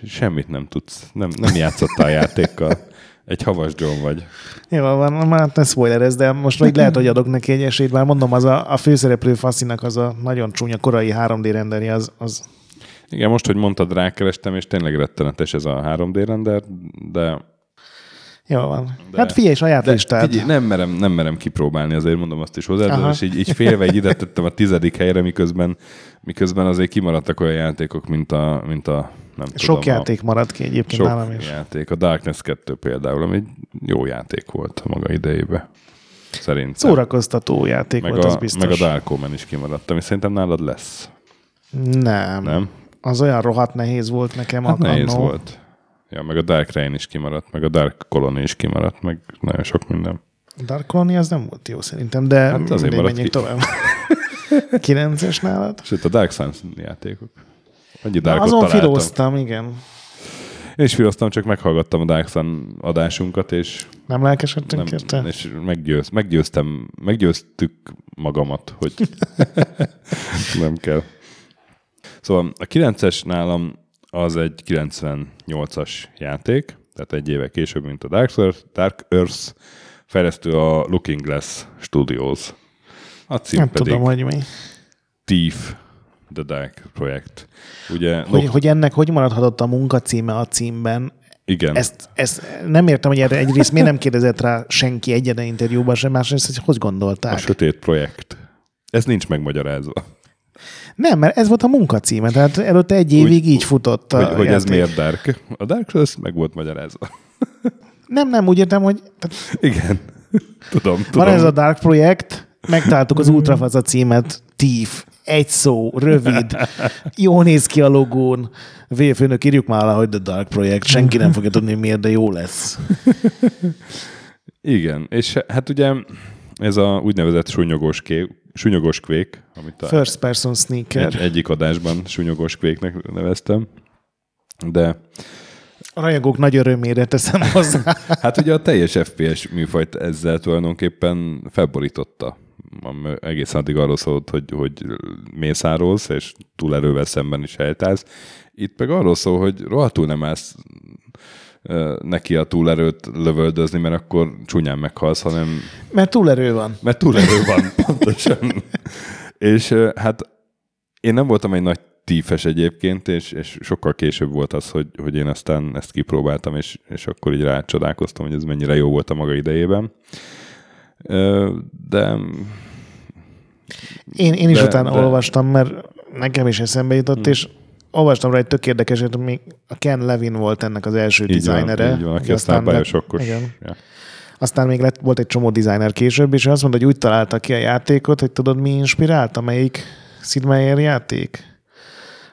Speaker 1: Semmit nem tudsz, nem, nem játszottál a játékkal. Egy havas John vagy.
Speaker 2: Jó, van, már ne spoilerez, de most még lehet, hogy adok neki egy esélyt, már mondom, az a, a főszereplő faszinak az a nagyon csúnya korai 3D renderje, az, az
Speaker 1: Igen, most, hogy mondtad, rákerestem, és tényleg rettenetes ez a 3D render, de,
Speaker 2: jó van.
Speaker 1: De-
Speaker 2: hát figyelj, saját listát.
Speaker 1: figyelj, nem, merem, nem merem kipróbálni, azért mondom azt is hozzá, és így, így félve így ide tettem a tizedik helyre, miközben, miközben azért kimaradtak olyan játékok, mint a, mint a nem
Speaker 2: Sok
Speaker 1: tudom,
Speaker 2: játék maradt ki
Speaker 1: a,
Speaker 2: egyébként
Speaker 1: sok
Speaker 2: nálam is.
Speaker 1: játék. A Darkness 2 például, ami egy jó játék volt a maga idejébe. Szerintem.
Speaker 2: Szórakoztató játék
Speaker 1: meg
Speaker 2: volt,
Speaker 1: a,
Speaker 2: az biztos.
Speaker 1: meg a Dark Omen is kimaradt, ami szerintem nálad lesz.
Speaker 2: Nem.
Speaker 1: Nem?
Speaker 2: Az olyan rohadt nehéz volt nekem.
Speaker 1: Hát
Speaker 2: a-
Speaker 1: nehéz
Speaker 2: annó.
Speaker 1: volt. Ja, meg a Dark Reign is kimaradt, meg a Dark Colony is kimaradt, meg nagyon sok minden.
Speaker 2: Dark Colony az nem volt jó szerintem, de
Speaker 1: Hát azért
Speaker 2: mindegy, menjünk
Speaker 1: ki.
Speaker 2: tovább. Kilences nálad?
Speaker 1: Sőt, a Dark Souls játékok. Annyi Darkot
Speaker 2: azon
Speaker 1: találtam.
Speaker 2: filóztam, igen.
Speaker 1: Én is filoztam, csak meghallgattam a Dark Sun adásunkat, és,
Speaker 2: Nem lelkesedtünk
Speaker 1: nem,
Speaker 2: érte?
Speaker 1: és meggyőz, meggyőztem, meggyőztük magamat, hogy nem kell. Szóval a 9-es nálam az egy 98-as játék, tehát egy éve később, mint a Dark Earth, Dark Earth fejlesztő a Looking Glass Studios. A cím
Speaker 2: Nem
Speaker 1: pedig
Speaker 2: tudom, hogy mi.
Speaker 1: Thief, The Dark Project. Ugye,
Speaker 2: Hogy,
Speaker 1: Noct-
Speaker 2: hogy ennek hogy maradhatott a munkacíme a címben,
Speaker 1: igen.
Speaker 2: ezt, ezt nem értem, hogy erre egyrészt miért nem kérdezett rá senki egyetlen interjúban sem, másrészt, hogy hogy gondolták.
Speaker 1: A sötét projekt. Ez nincs megmagyarázva.
Speaker 2: Nem, mert ez volt a munkacíme, tehát előtte egy évig így futott a
Speaker 1: Hogy, hogy ez miért Dark. A Dark Souls meg volt magyarázva.
Speaker 2: Nem, nem, úgy értem, hogy
Speaker 1: Igen. Tudom, tudom.
Speaker 2: Van ez a Dark projekt, megtaláltuk az Ultrafaza címet, Thief, egy szó, rövid, jó néz ki a logón. Vélfőnök, írjuk már alá, hogy The Dark Project. Senki nem fogja tudni miért, de jó lesz.
Speaker 1: Igen, és hát ugye ez a úgynevezett súnyogos, ké, súnyogos kvék, amit a
Speaker 2: First person sneaker.
Speaker 1: egy, egyik adásban súnyogos kvéknek neveztem, de
Speaker 2: A rajongók nagy örömére teszem hozzá.
Speaker 1: hát ugye a teljes FPS műfajt ezzel tulajdonképpen felborította. Ami Egészen addig arról szólt, hogy, hogy mészárolsz, és túlerővel szemben is helytálsz. Itt meg arról szól, hogy rohadtul nem állsz neki a túlerőt lövöldözni, mert akkor csúnyán meghalsz, hanem
Speaker 2: Mert túlerő van.
Speaker 1: mert túlerő van, pontosan. és hát én nem voltam egy nagy tífes egyébként, és, és sokkal később volt az, hogy, hogy én aztán ezt kipróbáltam, és, és akkor így rácsodálkoztam, hogy ez mennyire jó volt a maga idejében. De
Speaker 2: Én, én is
Speaker 1: De-
Speaker 2: utána
Speaker 1: de-
Speaker 2: olvastam, mert nekem is eszembe jutott, hmm. és olvastam rá egy tök érdekeset, még a Ken Levin volt ennek az első
Speaker 1: így van,
Speaker 2: designere.
Speaker 1: így van, aki
Speaker 2: Ugye
Speaker 1: aztán
Speaker 2: lett-. Igen.
Speaker 1: Ja.
Speaker 2: Aztán még lett, volt egy csomó designer később, és azt mondta, hogy úgy találta ki a játékot, hogy tudod, mi inspirálta, melyik Sid Meier játék?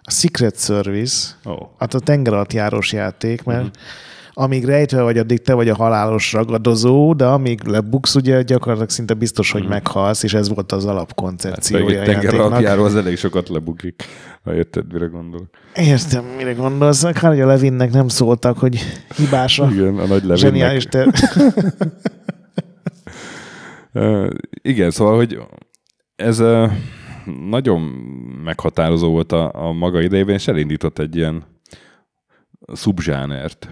Speaker 2: A Secret Service,
Speaker 1: Ó.
Speaker 2: hát a tengeralattjárós játék, mert uh-huh. Amíg rejtve vagy, addig te vagy a halálos ragadozó, de amíg lebuksz, ugye gyakorlatilag szinte biztos, hogy uh-huh. meghalsz, és ez volt az
Speaker 1: Mhm. Hát
Speaker 2: alapkoncepciója
Speaker 1: meg
Speaker 2: a
Speaker 1: tenger
Speaker 2: játéknak.
Speaker 1: alapjáró az elég sokat lebukik. Ha érted, mire gondolok.
Speaker 2: Értem, mire gondolsz. Kár, hogy a Levinnek nem szóltak, hogy hibás a
Speaker 1: Igen, a nagy
Speaker 2: zseniális
Speaker 1: levének.
Speaker 2: ter...
Speaker 1: Uh, igen, szóval, hogy ez nagyon meghatározó volt a, a maga idejében, és elindított egy ilyen szubzsánert,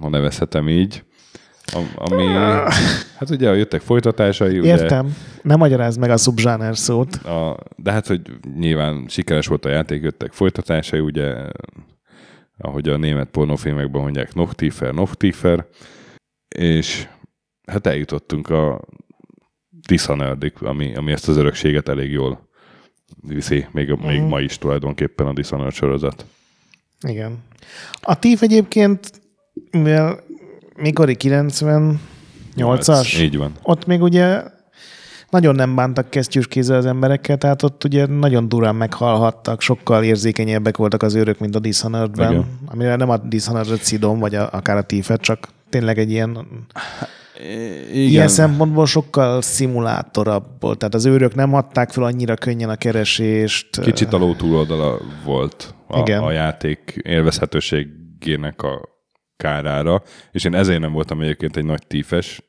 Speaker 1: ha nevezhetem így, am- ami, hát ugye jöttek folytatásai, ugye,
Speaker 2: Értem. Nem magyarázd meg a subzsáner szót.
Speaker 1: a, de hát, hogy nyilván sikeres volt a játék, jöttek folytatásai, ugye, ahogy a német pornófilmekben mondják, noch tiefer, és hát eljutottunk a Dishonoredik, ami, ami ezt az örökséget elég jól viszi, még, uh-huh. még ma is tulajdonképpen a Dishonored sorozat.
Speaker 2: Igen. A TIF egyébként, mivel mikori 98-as,
Speaker 1: Így van.
Speaker 2: ott még ugye nagyon nem bántak kesztyűs kézzel az emberekkel, tehát ott ugye nagyon durán meghalhattak, sokkal érzékenyebbek voltak az őrök, mint a Dishonored-ben,
Speaker 1: Igen.
Speaker 2: amire nem a Dishonored szidom, vagy a, akár a TIF-et, csak tényleg egy ilyen,
Speaker 1: Igen.
Speaker 2: ilyen szempontból sokkal szimulátorabb volt. Tehát az őrök nem adták fel annyira könnyen a keresést.
Speaker 1: Kicsit a ló túloldala volt a,
Speaker 2: Igen.
Speaker 1: a játék élvezhetőségének a kárára, és én ezért nem voltam egyébként egy nagy tífes,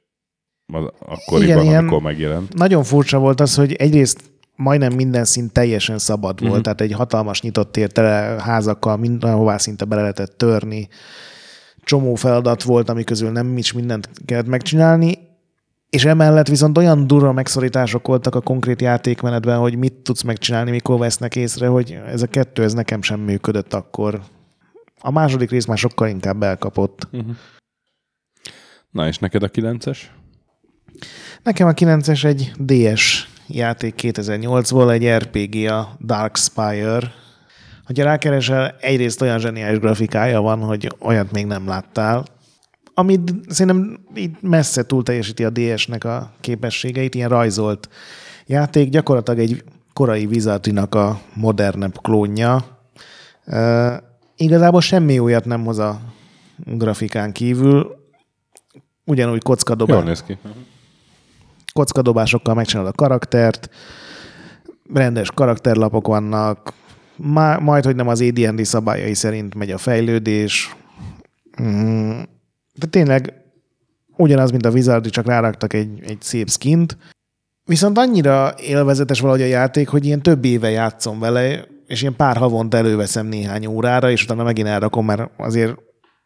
Speaker 1: akkoriban,
Speaker 2: Igen, ilyen-
Speaker 1: amikor megjelent.
Speaker 2: Nagyon furcsa volt az, hogy egyrészt majdnem minden szint teljesen szabad volt, tehát egy hatalmas nyitott tér tele házakkal mindenhová szinte bele lehetett törni. Csomó feladat volt, ami közül nem is mindent kellett megcsinálni, és emellett viszont olyan durva megszorítások voltak a konkrét játékmenetben, hogy mit tudsz megcsinálni, mikor vesznek észre, hogy ez a kettő, ez nekem sem működött akkor. A második rész már sokkal inkább elkapott.
Speaker 1: Na és neked a 9-es?
Speaker 2: Nekem a 9-es egy DS játék 2008-ból, egy RPG, a Dark Spire. Ha rákeresel, egyrészt olyan zseniális grafikája van, hogy olyat még nem láttál, amit szerintem itt messze túl teljesíti a DS-nek a képességeit, ilyen rajzolt játék, gyakorlatilag egy korai Wizardrinak a modernebb klónja. Igazából semmi újat nem hoz a grafikán kívül, ugyanúgy kockadobás
Speaker 1: Jól néz ki.
Speaker 2: kockadobásokkal megcsinálod a karaktert, rendes karakterlapok vannak, má, majd, hogy nem az AD&D szabályai szerint megy a fejlődés. Mm, de tényleg ugyanaz, mint a Wizardi, csak ráraktak egy, egy szép skint. Viszont annyira élvezetes valahogy a játék, hogy ilyen több éve játszom vele, és ilyen pár havonta előveszem néhány órára, és utána megint elrakom, mert azért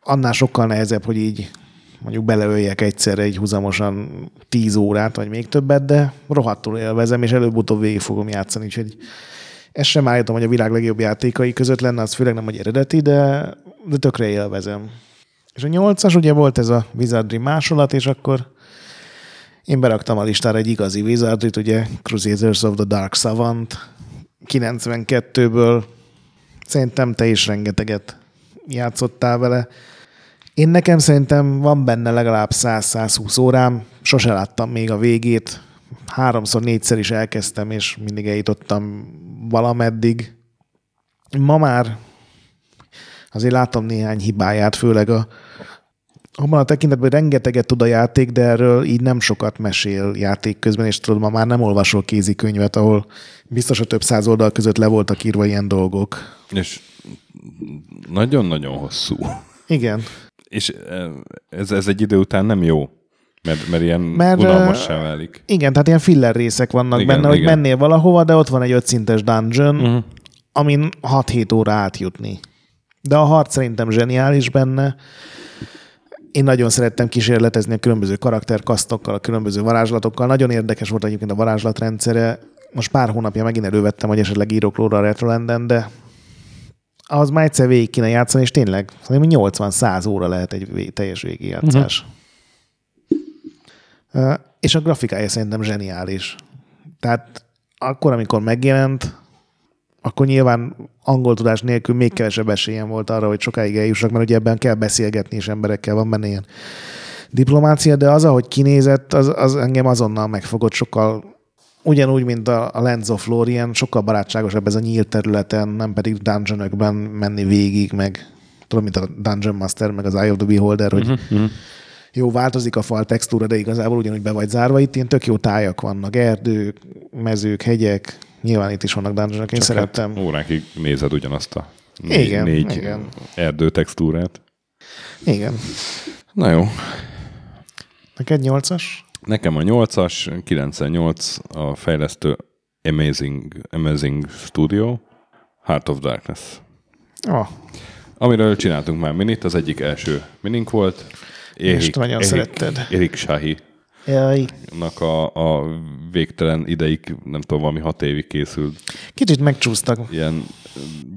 Speaker 2: annál sokkal nehezebb, hogy így mondjuk beleöljek egyszerre egy húzamosan 10 órát, vagy még többet, de rohadtul élvezem, és előbb-utóbb végig fogom játszani, úgyhogy ezt sem állítom, hogy a világ legjobb játékai között lenne, az főleg nem, hogy eredeti, de, de tökre élvezem. És a nyolcas ugye volt ez a Wizardry másolat, és akkor én beraktam a listára egy igazi Wizardrit, ugye Crusaders of the Dark Savant 92-ből. Szerintem te is rengeteget játszottál vele. Én nekem szerintem van benne legalább 100-120 órám, sose láttam még a végét, háromszor, négyszer is elkezdtem, és mindig eljutottam valameddig. Ma már azért látom néhány hibáját, főleg a, abban a tekintetben, hogy rengeteget tud a játék, de erről így nem sokat mesél játék közben, és tudod, ma már nem olvasol kézikönyvet, ahol biztos a több száz oldal között le voltak írva ilyen dolgok.
Speaker 1: És nagyon-nagyon hosszú.
Speaker 2: Igen.
Speaker 1: És ez, ez egy idő után nem jó, mert, mert ilyen
Speaker 2: Mert,
Speaker 1: unalmassá válik.
Speaker 2: Igen, tehát ilyen filler részek vannak
Speaker 1: Igen,
Speaker 2: benne, hogy
Speaker 1: igen.
Speaker 2: mennél valahova, de ott van egy ötszintes dungeon, uh-huh. amin 6-7 óra átjutni. De a harc szerintem zseniális benne. Én nagyon szerettem kísérletezni a különböző karakterkasztokkal, a különböző varázslatokkal. Nagyon érdekes volt egyébként a varázslatrendszere. Most pár hónapja megint elővettem, hogy esetleg írok lóra a Retrolanden, de ahhoz már egyszer végig kéne játszani, és tényleg szerintem 80-100 óra lehet egy teljes végigjátszás. Uh-huh. És a grafikája szerintem zseniális. Tehát akkor, amikor megjelent, akkor nyilván angol tudás nélkül még kevesebb esélyem volt arra, hogy sokáig eljussak, mert ugye ebben kell beszélgetni, és emberekkel van benne ilyen diplomácia, de az, ahogy kinézett, az, az engem azonnal megfogott sokkal ugyanúgy, mint a, a Lands of Lorien, sokkal barátságosabb ez a nyílt területen, nem pedig dungeonökben menni végig, meg tudom, mint a Dungeon Master, meg az Eye of the Beholder, hogy uh-huh. jó, változik a fal textúra, de igazából ugyanúgy be vagy zárva. Itt ilyen tök jó tájak vannak, erdők, mezők, hegyek, nyilván itt is vannak dungeonok, én szerettem.
Speaker 1: Hát órákig nézed ugyanazt a négy,
Speaker 2: Igen,
Speaker 1: négy
Speaker 2: igen.
Speaker 1: erdő textúrát.
Speaker 2: Igen.
Speaker 1: Na jó,
Speaker 2: Neked nyolcas?
Speaker 1: nekem a 8-as, 98 a fejlesztő Amazing, Amazing Studio, Heart of Darkness.
Speaker 2: Oh,
Speaker 1: Amiről csináltunk már minit, az egyik első minink volt.
Speaker 2: És te nagyon szeretted.
Speaker 1: Erik Sahi
Speaker 2: jaj.
Speaker 1: a, a végtelen ideig, nem tudom, valami hat évig készült
Speaker 2: Kicsit megcsúsztak.
Speaker 1: ilyen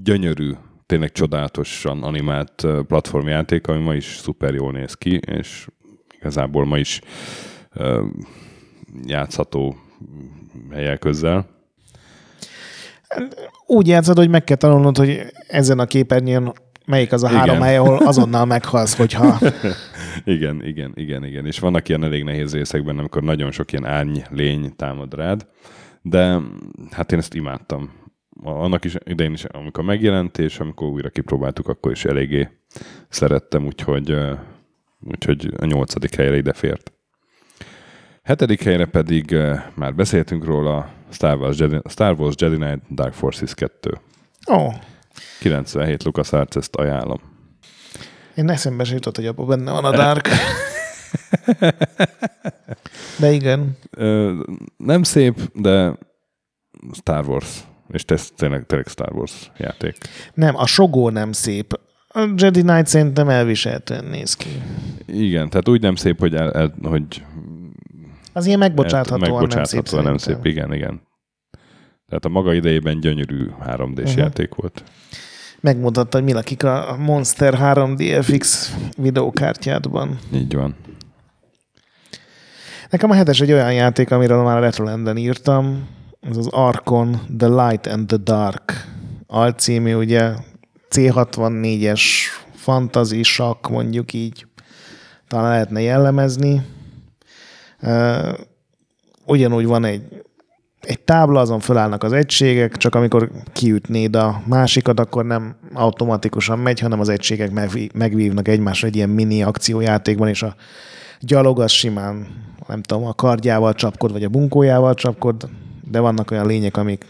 Speaker 1: gyönyörű, tényleg csodálatosan animált platformjáték, ami ma is szuper jól néz ki, és igazából ma is ö, játszható helyek közel.
Speaker 2: Úgy játszod, hogy meg kell tanulnod, hogy ezen a képernyőn melyik az a
Speaker 1: Igen.
Speaker 2: három hely, ahol azonnal meghalsz, hogyha...
Speaker 1: Igen, igen, igen, igen. És vannak ilyen elég nehéz részekben, amikor nagyon sok ilyen árny, lény támad rád, de hát én ezt imádtam. Annak is idején is, amikor megjelent, és amikor újra kipróbáltuk, akkor is eléggé szerettem, úgyhogy, úgyhogy a nyolcadik helyre ide fért. Hetedik helyre pedig már beszéltünk róla, Star Wars Jedi, Star Wars Jedi Knight Dark Forces 2.
Speaker 2: Ó, oh,
Speaker 1: 97 LucasArts, ezt ajánlom.
Speaker 2: én eszembe se jutott, hogy abban benne van a Dark. De igen.
Speaker 1: Ö, nem szép, de Star Wars. És ez tényleg, tényleg Star Wars játék.
Speaker 2: Nem, a sogó nem szép. A Jedi Knight szerintem elviselhetően néz ki.
Speaker 1: Igen, tehát úgy nem szép, hogy, el, el, hogy
Speaker 2: Az ilyen megbocsáthatóan,
Speaker 1: megbocsáthatóan
Speaker 2: nem
Speaker 1: nem
Speaker 2: szép.
Speaker 1: szép. Igen, igen. Tehát a maga idejében gyönyörű 3D-s
Speaker 2: Mhm.
Speaker 1: uh-huh. játék volt.
Speaker 2: Megmutatta, hogy mi lakik a Monster 3D FX videókártyádban.
Speaker 1: Így van.
Speaker 2: Nekem a hetes egy olyan játék, amiről már a Retrolanden írtam, ez az Arkon The Light and the Dark alcímű, ugye C64-es fantasy sakk, mondjuk így talán lehetne jellemezni. Ugyanúgy van egy, egy tábla, azon fölállnak az egységek, csak amikor kiütnéd a másikat, akkor nem automatikusan megy, hanem az egységek megví- megvívnak egymásra egy ilyen mini akciójátékban, és a gyalog az simán, nem tudom, a kardjával csapkod, vagy a bunkójával csapkod, de vannak olyan lények, amik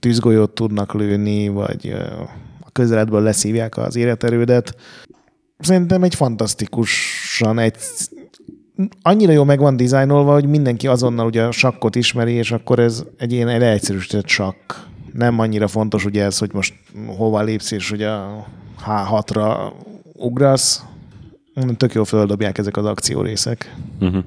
Speaker 2: tűzgolyót tudnak lőni, vagy a közeledből leszívják az életerődet. Szerintem egy fantasztikusan egy annyira jó meg van dizájnolva, hogy mindenki azonnal ugye a sakkot ismeri, és akkor ez egy ilyen leegyszerűsített sakk. Nem annyira fontos ugye ez, hogy most hova lépsz, és ugye a H6-ra ugrasz. Tök jó földobják ezek az akciórészek.
Speaker 1: Uh-huh.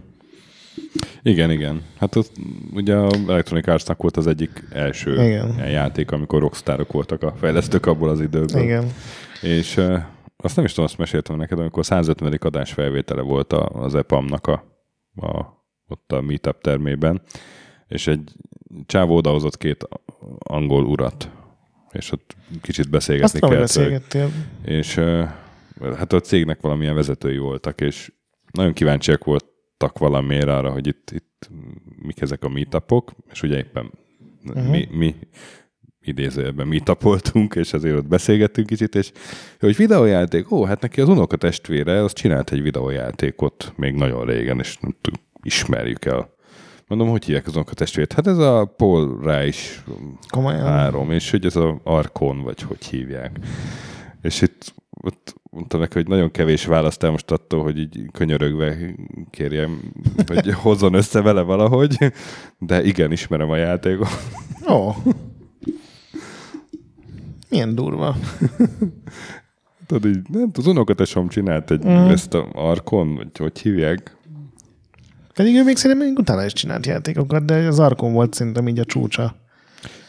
Speaker 1: Igen, igen. Hát az, ugye a Electronic Arts-nak volt az egyik első
Speaker 2: Igen.
Speaker 1: játék, amikor rockstarok voltak a fejlesztők abból az időből.
Speaker 2: Igen.
Speaker 1: És uh, azt nem is tudom, azt meséltem neked, amikor 150. adás felvétele volt az EPAM-nak a, a, ott a Meetup termében, és egy csávó odahozott két angol urat, és ott kicsit beszélgetni
Speaker 2: Azt
Speaker 1: kellett
Speaker 2: beszélgettél.
Speaker 1: És hát a cégnek valamilyen vezetői voltak, és nagyon kíváncsiak voltak valamiért arra, hogy itt, itt mik ezek a meetupok, és ugye éppen uh-huh. mi, mi idézőjelben meetupoltunk, és azért ott beszélgettünk kicsit, és hogy videójáték, ó, hát neki az unoka testvére, az csinált egy videójátékot még nagyon régen, és nem tudom, ismerjük el. Mondom, hogy hívják az unoka testvért? Hát ez a Paul Reich
Speaker 2: Komolyan?
Speaker 1: három, és hogy ez a Arkon, vagy hogy hívják. És itt ott mondtam neki, hogy nagyon kevés választ el most attól, hogy így könyörögve kérjem, hogy hozzon össze vele valahogy, de igen, ismerem a játékot.
Speaker 2: Ó. Oh. Milyen durva.
Speaker 1: Tudod, így, nem az unokatesom csinált egy, mm. ezt a Arkon, vagy hogy hívják.
Speaker 2: Pedig ő még szerintem még utána is csinált játékokat, de az Arkon volt szerintem így a csúcsa.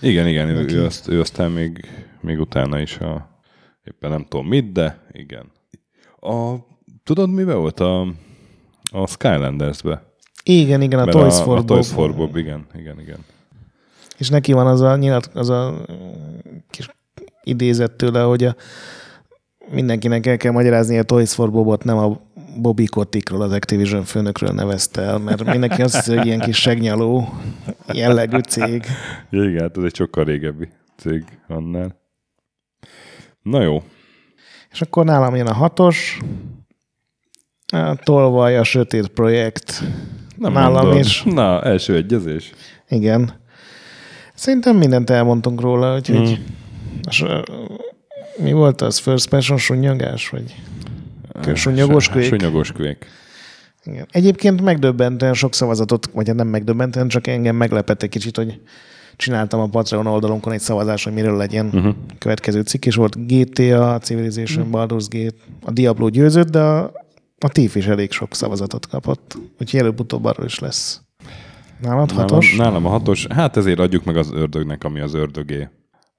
Speaker 1: Igen, igen, ő, ő, azt, ő aztán még, még utána is a, éppen nem tudom mit, de igen. A, tudod, mi volt a, a Skylanders-be?
Speaker 2: Igen, igen, a
Speaker 1: Mert
Speaker 2: Toys for
Speaker 1: a, a
Speaker 2: Bob.
Speaker 1: Toys for Bob, igen, igen, igen.
Speaker 2: És neki van az a, nyilat, az a kis idézet tőle, hogy a, mindenkinek el kell magyarázni, a Toys for Bobot nem a Bobby Kotickról, az Activision főnökről nevezte el, mert mindenki azt hiszi, hogy ilyen kis segnyaló jellegű cég.
Speaker 1: Igen, hát ez egy sokkal régebbi cég annál. Na jó.
Speaker 2: És akkor nálam jön a hatos, a Tolvaj, a Sötét Projekt.
Speaker 1: Nem
Speaker 2: nálam
Speaker 1: mondod.
Speaker 2: is.
Speaker 1: Na, első egyezés.
Speaker 2: Igen. Szerintem mindent elmondtunk róla, úgyhogy mm. Mi volt az? First person sunnyogás? Vagy sunnyogos kvék?
Speaker 1: Sunnyogos kvék.
Speaker 2: Igen. Egyébként megdöbbentően sok szavazatot, vagy hát nem megdöbbentően, csak engem meglepett egy kicsit, hogy csináltam a Patreon oldalunkon egy szavazás, hogy miről legyen uh-huh. következő cikk, és volt GTA, Civilization, uh-huh. Baldur's Gate, a Diablo győzött, de a, a TIF is elég sok szavazatot kapott. Úgyhogy előbb-utóbb arról is lesz. Nálad hatos?
Speaker 1: Nálam, nálam a hatos. Hát ezért adjuk meg az ördögnek, ami az ördögé.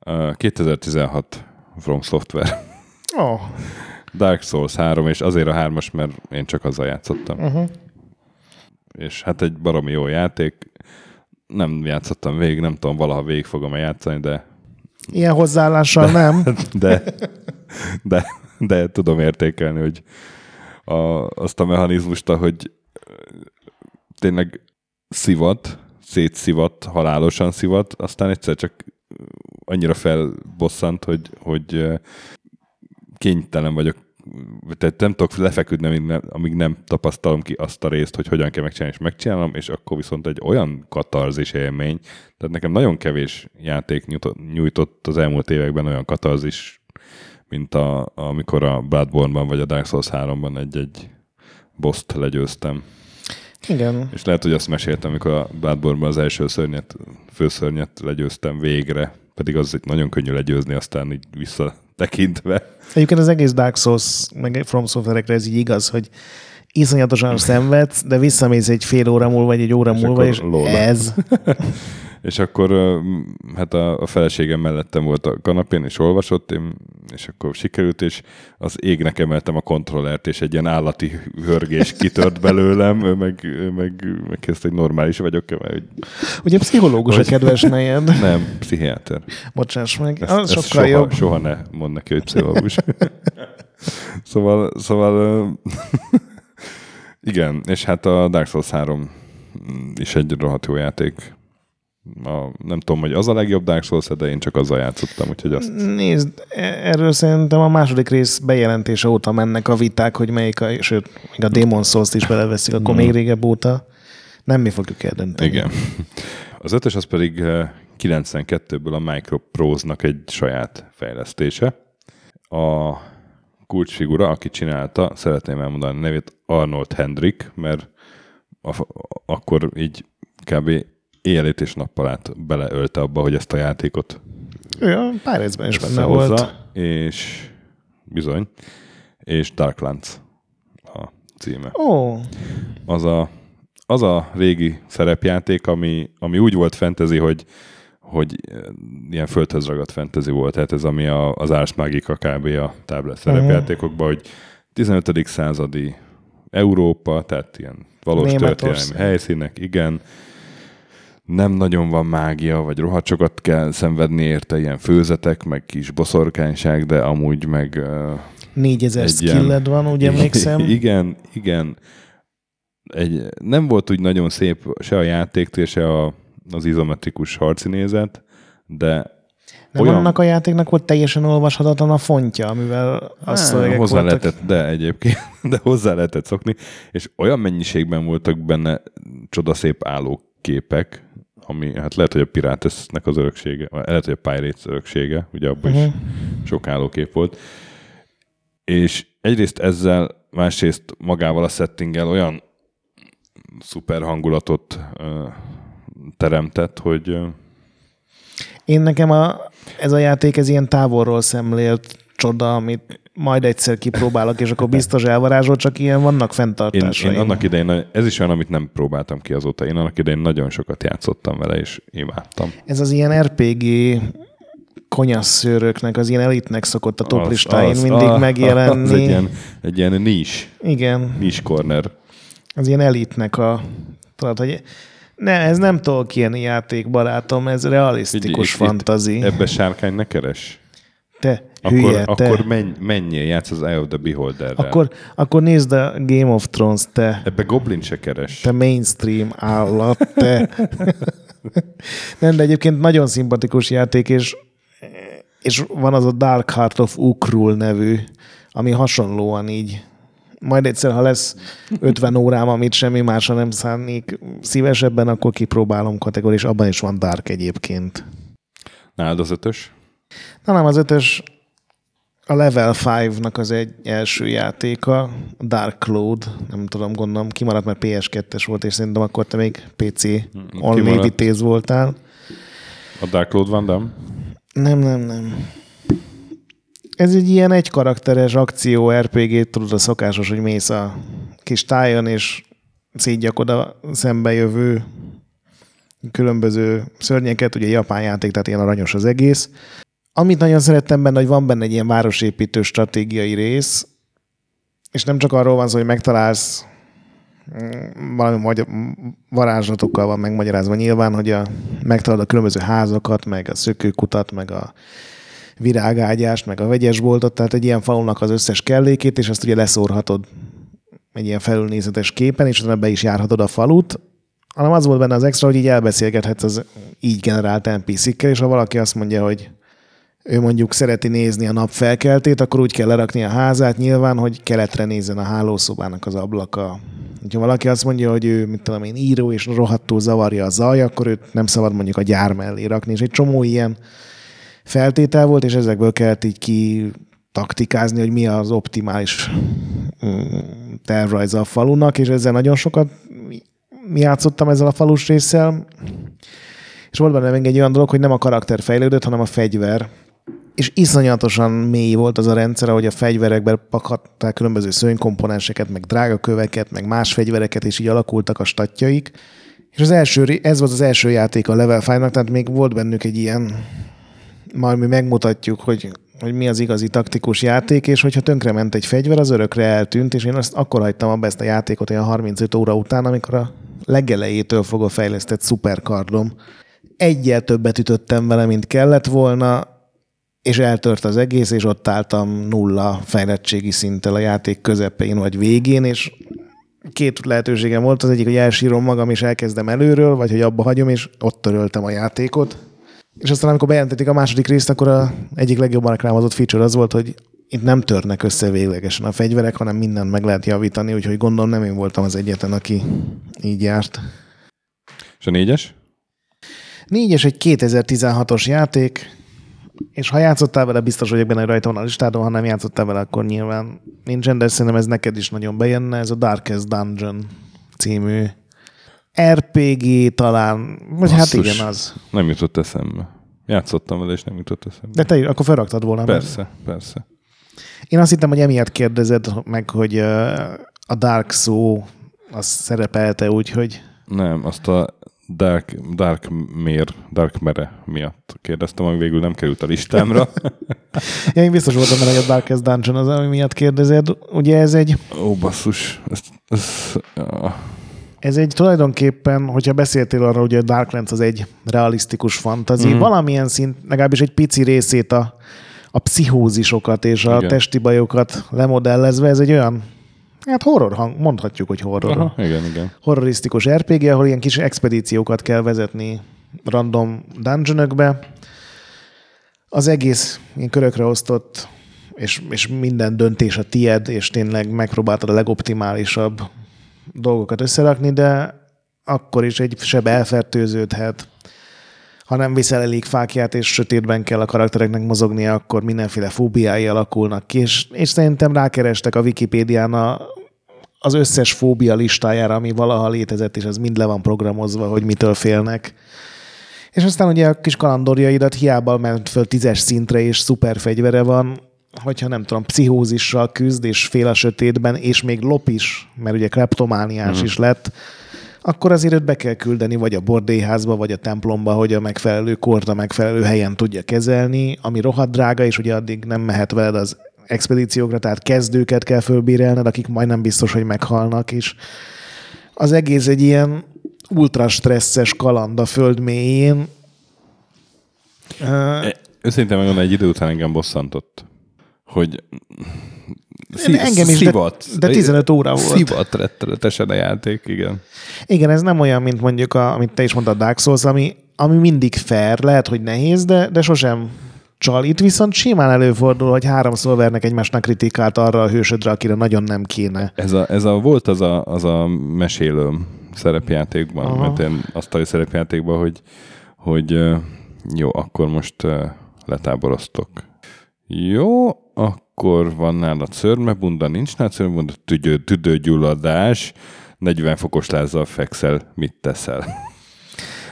Speaker 1: Uh, 2016 From Software.
Speaker 2: Oh.
Speaker 1: Dark Souls 3, és azért a hármas, mert én csak azzal játszottam.
Speaker 2: Uh-huh.
Speaker 1: És hát egy baromi jó játék. Nem játszottam végig, nem tudom, valaha végig fogom-e játszani, de...
Speaker 2: Ilyen hozzáállással de, nem.
Speaker 1: De, de, de tudom értékelni, hogy a, azt a mechanizmust, hogy tényleg szivat, szétszivat, halálosan szivat, aztán egyszer csak annyira felbosszant, hogy, hogy kénytelen vagyok, tehát nem tudok lefeküdni, amíg nem, amíg nem tapasztalom ki azt a részt, hogy hogyan kell megcsinálni, és megcsinálom, és akkor viszont egy olyan katarzis élmény, tehát nekem nagyon kevés játék nyújtott az elmúlt években olyan katarzis, mint a, amikor a Bloodborne-ban vagy a Dark Souls 3-ban egy-egy boszt legyőztem.
Speaker 2: Igen.
Speaker 1: És lehet, hogy azt meséltem, amikor a Bloodborne-ban az első szörnyet, főszörnyet legyőztem végre, pedig az egy nagyon könnyű legyőzni, aztán így visszatekintve.
Speaker 2: Egyébként az egész Dark Souls, meg From Software-ekre ez így igaz, hogy iszonyatosan szenvedsz, de visszamész egy fél óra múlva, vagy egy óra és múlva, és lóla. ez.
Speaker 1: és akkor hát a, a feleségem mellettem volt a kanapén, és olvasott, én, és akkor sikerült, és az égnek emeltem a kontrollert, és egy ilyen állati hörgés kitört belőlem, meg, meg, meg kezdte, hogy normális vagyok-e. Hogy...
Speaker 2: Ugye pszichológus vagy... a kedves nejed?
Speaker 1: Nem, pszichiáter.
Speaker 2: Bocsáss meg,
Speaker 1: ezt, az
Speaker 2: ezt
Speaker 1: sokkal soha,
Speaker 2: jobb.
Speaker 1: Soha ne mondd neki, hogy pszichológus. szóval, szóval igen, és hát a Dark Souls 3 is egy rohadt jó játék a, nem tudom, hogy az a legjobb Dark souls de én csak azzal játszottam, úgyhogy azt...
Speaker 2: Nézd, e- erről szerintem a második rész bejelentése óta mennek a viták, hogy melyik a, sőt, még a Demon Souls-t is beleveszik, akkor mm. még régebb óta. Nem mi fogjuk eldönteni.
Speaker 1: Igen. Az ötös az pedig 92-ből a Microprose-nak egy saját fejlesztése. A kulcsfigura, aki csinálta, szeretném elmondani a nevét Arnold Hendrik, mert a, akkor így kb éjjelét és nappalát beleölte abba, hogy ezt a játékot
Speaker 2: Ja, pár részben is benne volt.
Speaker 1: És bizony, és Darklands a címe.
Speaker 2: Ó. Oh.
Speaker 1: Az a, az a régi szerepjáték, ami, ami úgy volt fentezi, hogy hogy ilyen földhöz ragadt fantasy volt, tehát ez ami a, az Ars Magica kb. a táblát szerepjátékokban, hogy 15. századi Európa, tehát ilyen valós történelmi helyszínek, igen, nem nagyon van mágia, vagy rohadt sokat kell szenvedni érte, ilyen főzetek, meg kis boszorkányság, de amúgy meg
Speaker 2: 4000
Speaker 1: Egy ilyen-
Speaker 2: skilled van, úgy emlékszem.
Speaker 1: Igen, igen. Egy, nem volt úgy nagyon szép se a játéktól, se a, az izometrikus harci nézet, de
Speaker 2: Nem
Speaker 1: olyan-
Speaker 2: annak a játéknak volt teljesen olvashatatlan a fontja, amivel a szövegek
Speaker 1: hozzá
Speaker 2: voltak.
Speaker 1: lehetett, de egyébként, de hozzá lehetett szokni, és olyan mennyiségben voltak benne csodaszép állóképek, ami hát lehet, hogy a Piratesnek az öröksége, lehet, hogy a Pirates öröksége, ugye abban uh-huh. is sok állókép volt. És egyrészt ezzel, másrészt magával a settinggel olyan szuper hangulatot ö, teremtett, hogy ö,
Speaker 2: Én nekem a, ez a játék, ez ilyen távolról szemlélt csoda, amit majd egyszer kipróbálok, és akkor biztos elvarázsol, csak ilyen vannak
Speaker 1: Én,
Speaker 2: fenntartásaim.
Speaker 1: én annak idején, ez is olyan, amit nem próbáltam ki azóta. Én annak idején nagyon sokat játszottam vele, és imádtam.
Speaker 2: Ez az ilyen RPG konyasszőröknek, az ilyen elitnek szokott a top
Speaker 1: Az-
Speaker 2: listáin
Speaker 1: az-
Speaker 2: mindig
Speaker 1: ah,
Speaker 2: megjelenni.
Speaker 1: Az egy ilyen, egy ilyen niche,
Speaker 2: Igen,
Speaker 1: niche corner.
Speaker 2: az ilyen elitnek a... Tudod, hogy ne, ez nem Tolkien játék, barátom, ez realisztikus
Speaker 1: itt-
Speaker 2: fantazi.
Speaker 1: Ebbe sárkány ne keres.
Speaker 2: Te,
Speaker 1: Akkor,
Speaker 2: hülye, te.
Speaker 1: akkor menj, menjél, játsz az Eye of the Beholderrel.
Speaker 2: Akkor, akkor nézd a Game of Thrones, te.
Speaker 1: Ebbe Goblin se keres.
Speaker 2: Te mainstream állat, te. Nem, de egyébként nagyon szimpatikus játék, és, és van az a Dark Heart of Ukrul nevű, ami hasonlóan így. Majd egyszer, ha lesz 50 órám, amit semmi másra nem szánnék szívesebben, akkor kipróbálom kategóri, és abban is van Dark egyébként.
Speaker 1: Nálad az ötös?
Speaker 2: Na nem, az ötös a Level 5-nak az egy első játéka, Dark Cloud, nem tudom, gondolom, kimaradt, mert PS2-es volt, és szerintem akkor te még PC only vitéz voltál.
Speaker 1: A Dark Lord van, nem?
Speaker 2: Nem, nem, nem. Ez egy ilyen egy karakteres akció RPG, tudod a szokásos, hogy mész a kis tájon, és szétgyakod a szembejövő különböző szörnyeket, ugye japán játék, tehát ilyen aranyos az egész. Amit nagyon szerettem benne, hogy van benne egy ilyen városépítő stratégiai rész, és nem csak arról van szó, hogy megtalálsz mm, valami magyar, varázslatokkal van megmagyarázva nyilván, hogy a, megtalálod a különböző házakat, meg a szökőkutat, meg a virágágyást, meg a vegyesboltot, tehát egy ilyen falunak az összes kellékét, és azt ugye leszórhatod egy ilyen felülnézetes képen, és utána be is járhatod a falut, hanem az volt benne az extra, hogy így elbeszélgethetsz az így generált NPC-kkel, és ha valaki azt mondja, hogy ő mondjuk szereti nézni a nap felkeltét, akkor úgy kell lerakni a házát nyilván, hogy keletre nézzen a hálószobának az ablaka. Ha valaki azt mondja, hogy ő, mit tudom én, író, és rohadtul zavarja a zaj, akkor őt nem szabad mondjuk a gyár mellé rakni. És egy csomó ilyen feltétel volt, és ezekből kellett így ki taktikázni, hogy mi az optimális mm, tervrajza a falunak, és ezzel nagyon sokat játszottam ezzel a falus résszel, és volt benne még egy olyan dolog, hogy nem a karakter fejlődött, hanem a fegyver. És iszonyatosan mély volt az a rendszer, hogy a fegyverekben pakadták különböző szőnykomponenseket, meg drágaköveket, meg más fegyvereket, és így alakultak a statjaik. És az első, ez volt az első játék a Level 5-nak, tehát még volt bennük egy ilyen, majd mi megmutatjuk, hogy, hogy mi az igazi taktikus játék, és hogyha tönkrement egy fegyver, az örökre eltűnt, és én azt akkor hagytam abba ezt a játékot olyan 35 óra után, amikor a legelejétől fogva fejlesztett szuperkardom. Egyel többet ütöttem vele, mint kellett volna, és eltört az egész, és ott álltam nulla fejlettségi szinttel a játék közepén vagy végén, és két lehetőségem volt, az egyik, hogy elsírom magam, és elkezdem előről, vagy hogy abba hagyom, és ott töröltem a játékot. És aztán, amikor bejelentették a második részt, akkor a egyik legjobban reklámozott feature az volt, hogy itt nem törnek össze véglegesen a fegyverek, hanem mindent meg lehet javítani, úgyhogy gondolom nem én voltam az egyetlen, aki így járt.
Speaker 1: És a négyes?
Speaker 2: Négyes egy 2016-os játék, és ha játszottál vele, biztos vagyok benne, hogy rajta van a listádon, ha nem játszottál vele, akkor nyilván nincsen, de szerintem ez neked is nagyon bejönne, ez a Darkest Dungeon című RPG talán, vagy hát igen az.
Speaker 1: Nem jutott eszembe. Játszottam vele, és nem jutott eszembe.
Speaker 2: De te akkor felraktad volna.
Speaker 1: Persze, persze.
Speaker 2: Én azt hittem, hogy emiatt kérdezed meg, hogy a Dark szó az szerepelte úgy, hogy
Speaker 1: Nem, azt a Dark, Dark Mér, Dark Mere miatt kérdeztem, ami végül nem került a listámra.
Speaker 2: ja, én biztos voltam benne, hogy a Darkest Dungeon az, ami miatt kérdezed. Ugye ez egy
Speaker 1: Ó, basszus. Ez, ez, ja.
Speaker 2: Ez egy tulajdonképpen, hogyha beszéltél arról, hogy a Darklands az egy realisztikus fantazi, mm. valamilyen szint, legalábbis egy pici részét a a pszichózisokat és a
Speaker 1: Igen.
Speaker 2: testi bajokat lemodellezve, ez egy olyan, hát horror hang, mondhatjuk, hogy horror.
Speaker 1: Aha, igen, igen.
Speaker 2: horrorisztikus RPG, ahol ilyen kis expedíciókat kell vezetni random dungeonökbe. Az egész ilyen körökre osztott, és, és minden döntés a tied, és tényleg megpróbáltad a legoptimálisabb dolgokat összerakni, de akkor is egy seb elfertőződhet. Ha nem viszel elég fákját, és sötétben kell a karaktereknek mozognia, akkor mindenféle fóbiái alakulnak ki, és, és szerintem rákerestek a Wikipédián a, az összes fóbia listájára, ami valaha létezett, és az mind le van programozva, hogy mitől félnek. És aztán ugye a kis kalandorjaidat hiába ment föl tízes szintre, és szuper fegyvere van, hogyha nem tudom, pszichózissal küzd, és fél a sötétben, és még lop is, mert ugye kleptomániás mm. is lett, akkor azért őt be kell küldeni vagy a bordélyházba, vagy a templomba, hogy a megfelelő kort a megfelelő helyen tudja kezelni, ami rohadt drága, és ugye addig nem mehet veled az expedíciókra, tehát kezdőket kell fölbírelned, akik majdnem biztos, hogy meghalnak, és az egész egy ilyen ultra stresszes kaland a föld mélyén.
Speaker 1: Őszintén megmondom, egy idő után engem bosszantott, hogy
Speaker 2: Engem is, de- de 15 óra volt.
Speaker 1: Szivat rettenetesen a játék, igen.
Speaker 2: Igen, ez nem olyan, mint mondjuk, a, amit te is mondtad, Dark Souls, ami, ami mindig fair, lehet, hogy nehéz, de, de sosem csal. Itt viszont simán előfordul, hogy háromszor vernek egymásnak kritikát arra a hősödre, akire nagyon nem kéne.
Speaker 1: Ez a, ez a volt az a, az a mesélőm szerepjátékban,
Speaker 2: Aha.
Speaker 1: mert én asztali szerepjátékban, hogy, hogy jó, akkor most letáboroztok. Jó, akkor van nálad szörmebunda, nincs nálad szörmebunda, tüdő, tüdőgyulladás, 40 fokos lázzal fekszel, mit teszel?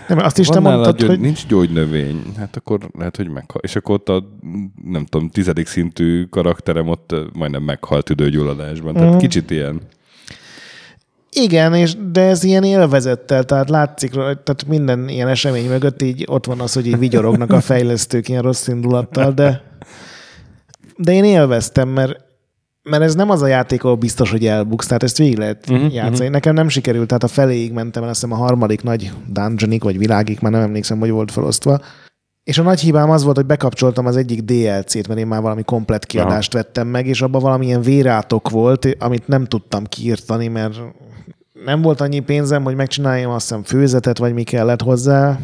Speaker 2: Nem, azt is te
Speaker 1: Van nálad
Speaker 2: mondtad,
Speaker 1: gyógy,
Speaker 2: hogy
Speaker 1: Nincs gyógynövény, hát akkor lehet, hogy meghal. És akkor ott a, nem tudom, tizedik szintű karakterem ott majdnem meghalt tüdőgyulladásban. Tehát
Speaker 2: Mhm.
Speaker 1: kicsit ilyen.
Speaker 2: igen, és, de ez ilyen élvezettel, tehát látszik, tehát minden ilyen esemény mögött így ott van az, hogy így vigyorognak a fejlesztők ilyen rossz indulattal, de, de én élveztem, mert mert ez nem az a játék, ahol biztos, hogy elbuksz, tehát ezt végig lehet uh-huh, játszani. Nekem nem sikerült, tehát a feléig mentem el, azt hiszem a harmadik nagy dungeonig, vagy világig, már nem emlékszem, hogy volt felosztva. És a nagy hibám az volt, hogy bekapcsoltam az egyik DLC-t, mert én már valami komplet kiadást vettem meg, és abban valamilyen vérátok volt, amit nem tudtam kiírtani, mert nem volt annyi pénzem, hogy megcsináljam azt hiszem főzetet, vagy mi kellett hozzá,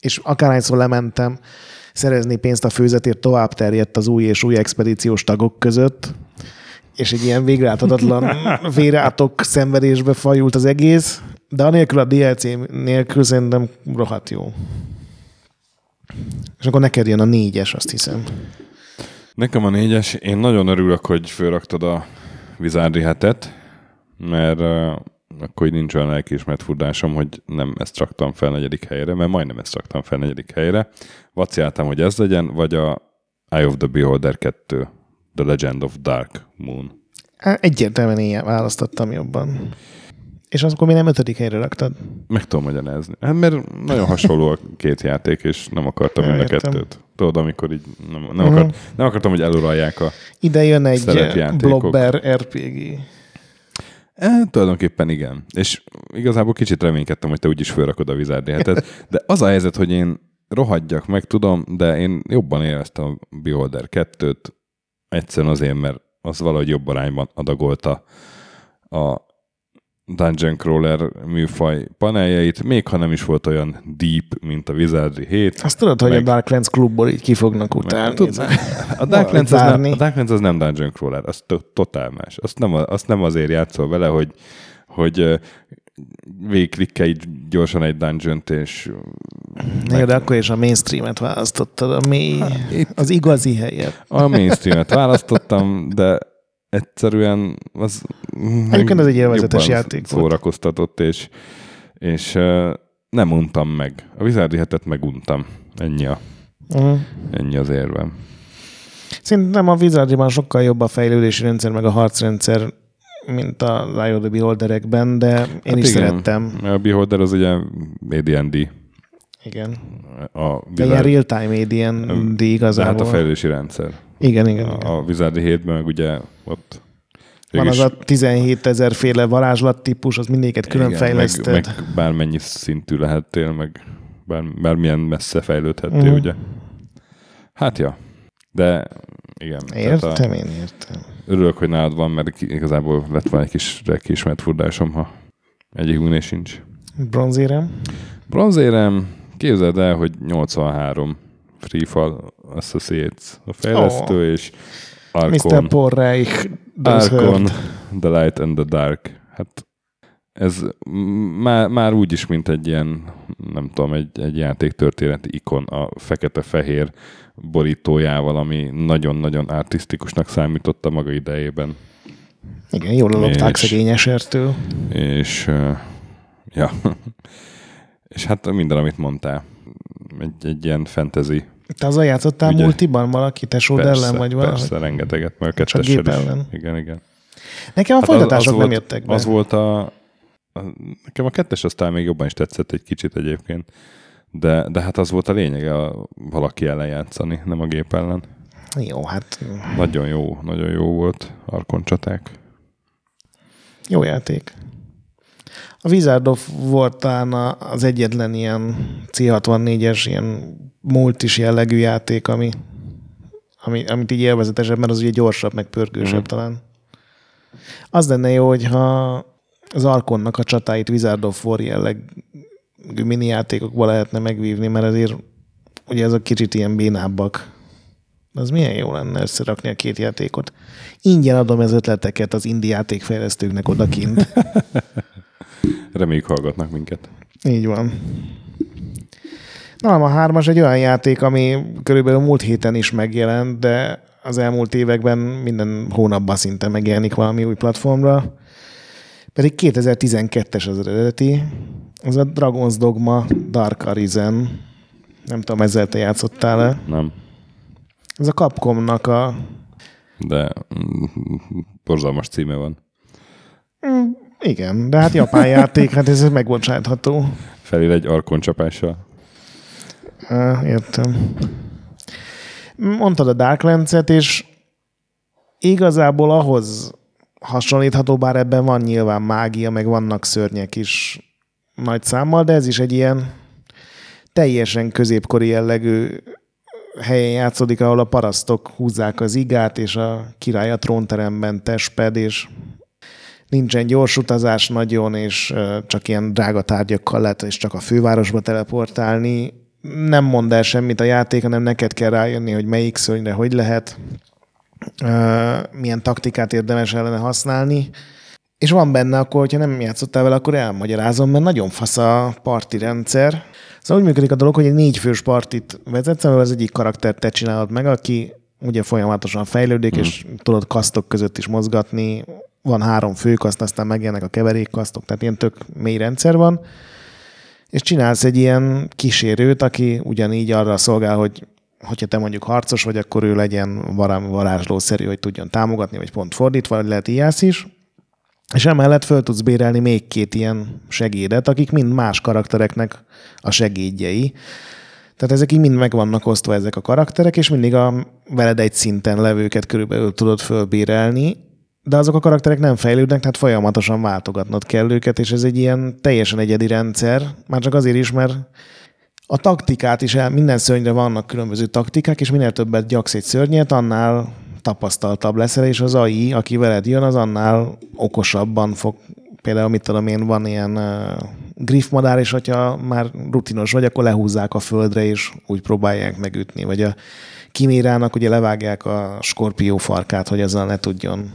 Speaker 2: és akárhányszor lementem szerezni pénzt a főzetért, tovább terjedt az új és új expedíciós tagok között, és egy ilyen végrehajthatatlan vérátok szenvedésbe fajult az egész, de anélkül a DLC nélkül szerintem rohadt jó. És akkor neked jön a négyes, azt hiszem.
Speaker 1: Nekem a négyes, én nagyon örülök, hogy fölraktad a Vizárdi hetet, mert akkor így nincs olyan lelkiismert furdásom, hogy nem ezt raktam fel negyedik helyre, mert majdnem ezt raktam fel negyedik helyre. Vaciáltam, hogy ez legyen, vagy a Eye of the Beholder 2, The Legend of Dark Moon.
Speaker 2: Egyértelműen én választottam jobban. És akkor mi nem ötödik helyre raktad?
Speaker 1: Meg tudom magyarázni. Hát mert nagyon hasonló a két játék, és nem akartam mind a kettőt. Tudod, amikor így nem, nem,
Speaker 2: Mhm.
Speaker 1: akart, nem akartam, hogy eluralják a...
Speaker 2: Ide jön egy blobber RPG.
Speaker 1: E, tulajdonképpen igen. És igazából kicsit reménykedtem, hogy te úgyis felrakod a Wizardi hetet. De az a helyzet, hogy én rohadjak meg, tudom, de én jobban éreztem a Beholder 2-t, egyszerűen azért, mert az valahogy jobb arányban adagolta a Dungeon Crawler műfaj paneljeit, még ha nem is volt olyan deep, mint a Wizardry 7.
Speaker 2: Azt tudod, hogy a
Speaker 1: Meg-
Speaker 2: Darklands klubból így ki fognak utálni.
Speaker 1: Tud- A Darklands, az nem, a Darklands az nem Dungeon Crawler, az to- totál más. Azt nem, azt nem azért játszol vele, hogy, hogy végigklikkelj gyorsan egy dungeon és
Speaker 2: Jó, de akkor is a mainstreamet választottad, a mély,
Speaker 1: itt-
Speaker 2: az igazi helyet.
Speaker 1: a mainstreamet választottam, de egyszerűen az
Speaker 2: Egyébként ez egy élvezetes játék volt.
Speaker 1: Szórakoztatott, és, és ö, nem untam meg. A Wizardi hetet meguntam. Ennyi, a,
Speaker 2: Uh-huh.
Speaker 1: ennyi az érvem.
Speaker 2: Szerintem a Wizardryban sokkal jobb a fejlődési rendszer, meg a harcrendszer, mint a Eye of the Beholderekben, de én hát is
Speaker 1: igen.
Speaker 2: szerettem.
Speaker 1: A Beholder az ugye AD&D.
Speaker 2: Igen.
Speaker 1: A
Speaker 2: De ilyen real-time AD&D igazából.
Speaker 1: hát a fejlődési rendszer.
Speaker 2: Igen, igen, igen.
Speaker 1: A, Wizardi 7-ben meg ugye ott
Speaker 2: Van az a 17 ezer féle varázslat típus, az mindéket külön
Speaker 1: igen,
Speaker 2: fejleszted.
Speaker 1: Meg, meg bármennyi szintű lehettél, meg bár, bármilyen messze fejlődhettél,
Speaker 2: Mhm.
Speaker 1: ugye. Hát ja. De igen.
Speaker 2: Értem, a, én értem.
Speaker 1: Örülök, hogy nálad van, mert igazából lett volna egy kis kiismert furdásom, ha egyikünknél sincs.
Speaker 2: Bronzérem?
Speaker 1: Bronzérem, képzeld el, hogy 83 Freefall Associates a fejlesztő, oh. és
Speaker 2: Arkon. Mr. Porreich.
Speaker 1: Arkon, The Light and the Dark. Hát ez már, már úgy is, mint egy ilyen, nem tudom, egy, egy játéktörténeti ikon a fekete-fehér borítójával, ami nagyon-nagyon artistikusnak számította maga idejében.
Speaker 2: Igen, jól lopták szegény esertől.
Speaker 1: És, ja, és hát minden, amit mondtál. Egy, egy ilyen fantasy.
Speaker 2: Te azzal játszottál Ugye, multiban valaki, tesód persze, ellen, vagy valami?
Speaker 1: Persze, rengeteget, mert a
Speaker 2: Csak gép ellen.
Speaker 1: Igen, igen.
Speaker 2: Nekem a hát folytatások az, az nem jöttek be.
Speaker 1: Az volt a, Nekem a kettes aztán még jobban is tetszett egy kicsit egyébként, de, de hát az volt a lényege a valaki ellen játszani, nem a gép ellen.
Speaker 2: Jó, hát...
Speaker 1: Nagyon jó, nagyon jó volt Arkon csaták.
Speaker 2: Jó játék. A Wizard of talán az egyetlen ilyen C64-es, ilyen multis jellegű játék, ami, ami, amit így élvezetesebb, mert az ugye gyorsabb, meg pörgősebb mm. talán. Az lenne jó, hogyha az Arkonnak a csatáit Wizard of War jellegű mini játékokba lehetne megvívni, mert azért ugye ez a kicsit ilyen bénábbak. Az milyen jó lenne összerakni a két játékot. Ingyen adom az ötleteket az indi játékfejlesztőknek odakint.
Speaker 1: Reméljük hallgatnak minket.
Speaker 2: Így van. Na, a hármas egy olyan játék, ami körülbelül múlt héten is megjelent, de az elmúlt években minden hónapban szinte megjelenik valami új platformra. Pedig 2012-es az eredeti. Az a Dragon's Dogma Dark Arisen. Nem tudom, ezzel te játszottál-e?
Speaker 1: Nem.
Speaker 2: Ez a Capcomnak a...
Speaker 1: De mm, borzalmas címe van.
Speaker 2: Igen, de hát japán játék, hát ez megbocsátható.
Speaker 1: Felül egy arkon csapással.
Speaker 2: Értem. Mondtad a Darklands-et, és igazából ahhoz hasonlítható, bár ebben van nyilván mágia, meg vannak szörnyek is nagy számmal, de ez is egy ilyen teljesen középkori jellegű helyen játszódik, ahol a parasztok húzzák az igát, és a király a trónteremben tesped, és nincsen gyors utazás nagyon, és csak ilyen drága tárgyakkal lehet, és csak a fővárosba teleportálni. Nem mond el semmit a játék, hanem neked kell rájönni, hogy melyik szörnyre hogy lehet milyen taktikát érdemes ellene használni. És van benne akkor, hogyha nem játszottál vele, akkor elmagyarázom, mert nagyon fasz a parti rendszer. Szóval úgy működik a dolog, hogy egy négy fős partit vezetsz, amivel az egyik karaktert te csinálod meg, aki ugye folyamatosan fejlődik, mm. és tudod kasztok között is mozgatni. Van három főkaszt, aztán megjelennek a keverékkasztok, tehát ilyen tök mély rendszer van. És csinálsz egy ilyen kísérőt, aki ugyanígy arra szolgál, hogy hogyha te mondjuk harcos vagy, akkor ő legyen valami varázslószerű, hogy tudjon támogatni, vagy pont fordítva, vagy lehet ijász is. És emellett föl tudsz bérelni még két ilyen segédet, akik mind más karaktereknek a segédjei. Tehát ezek így mind meg vannak osztva ezek a karakterek, és mindig a veled egy szinten levőket körülbelül tudod fölbérelni, de azok a karakterek nem fejlődnek, tehát folyamatosan váltogatnod kell őket, és ez egy ilyen teljesen egyedi rendszer, már csak azért is, mert a taktikát is, minden szörnyre vannak különböző taktikák, és minél többet gyaksz egy szörnyet, annál tapasztaltabb leszel, és az AI, aki veled jön, az annál okosabban fog, például mit tudom én, van ilyen uh, griffmadár, és hogyha már rutinos vagy, akkor lehúzzák a földre, és úgy próbálják megütni. Vagy a kimérának ugye levágják a skorpió farkát, hogy azzal ne tudjon.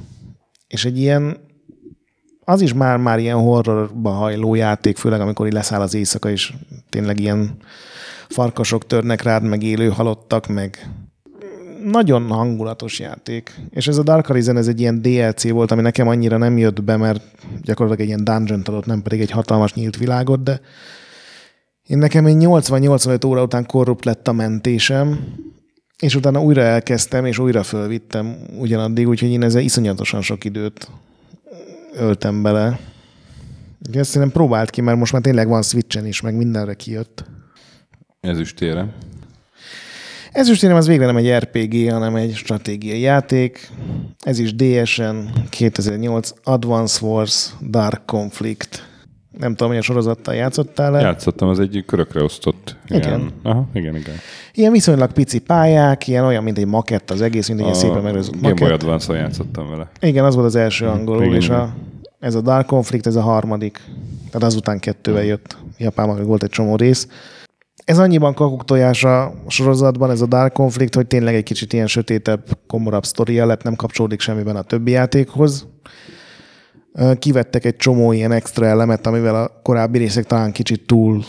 Speaker 2: És egy ilyen, az is már-már ilyen horrorba hajló játék, főleg amikor így leszáll az éjszaka, és tényleg ilyen farkasok törnek rád, meg élő halottak, meg nagyon hangulatos játék. És ez a Dark Arisen, ez egy ilyen DLC volt, ami nekem annyira nem jött be, mert gyakorlatilag egy ilyen dungeon adott, nem pedig egy hatalmas nyílt világot, de én nekem egy 80-85 óra után korrupt lett a mentésem, és utána újra elkezdtem, és újra fölvittem ugyanaddig, úgyhogy én ezzel iszonyatosan sok időt öltem bele. Ezt nem próbált ki, mert most már tényleg van Switchen is, meg mindenre kijött.
Speaker 1: Ezüstére.
Speaker 2: Ezüstére az végre nem egy RPG, hanem egy stratégiai játék. Ez is DSN 2008 Advance Wars Dark Conflict. Nem tudom, hogy a sorozattal játszottál-e.
Speaker 1: Játszottam, az egy körökre osztott.
Speaker 2: Igen.
Speaker 1: Ilyen, aha, igen, igen.
Speaker 2: Ilyen viszonylag pici pályák, ilyen olyan, mint egy makett az egész, mint egy ilyen szépen megrajzolt
Speaker 1: Game Boy
Speaker 2: makett.
Speaker 1: Advance-on játszottam vele.
Speaker 2: Igen, az volt az első angolul,
Speaker 1: igen,
Speaker 2: és
Speaker 1: igen.
Speaker 2: a, ez a Dark Conflict, ez a harmadik. Tehát azután kettővel jött. Japánban volt egy csomó rész. Ez annyiban kakuktojás a sorozatban, ez a Dark Conflict, hogy tényleg egy kicsit ilyen sötétebb, komorabb sztoria lett, nem kapcsolódik semmiben a többi játékhoz. Kivettek egy csomó ilyen extra elemet, amivel a korábbi részek talán kicsit túl,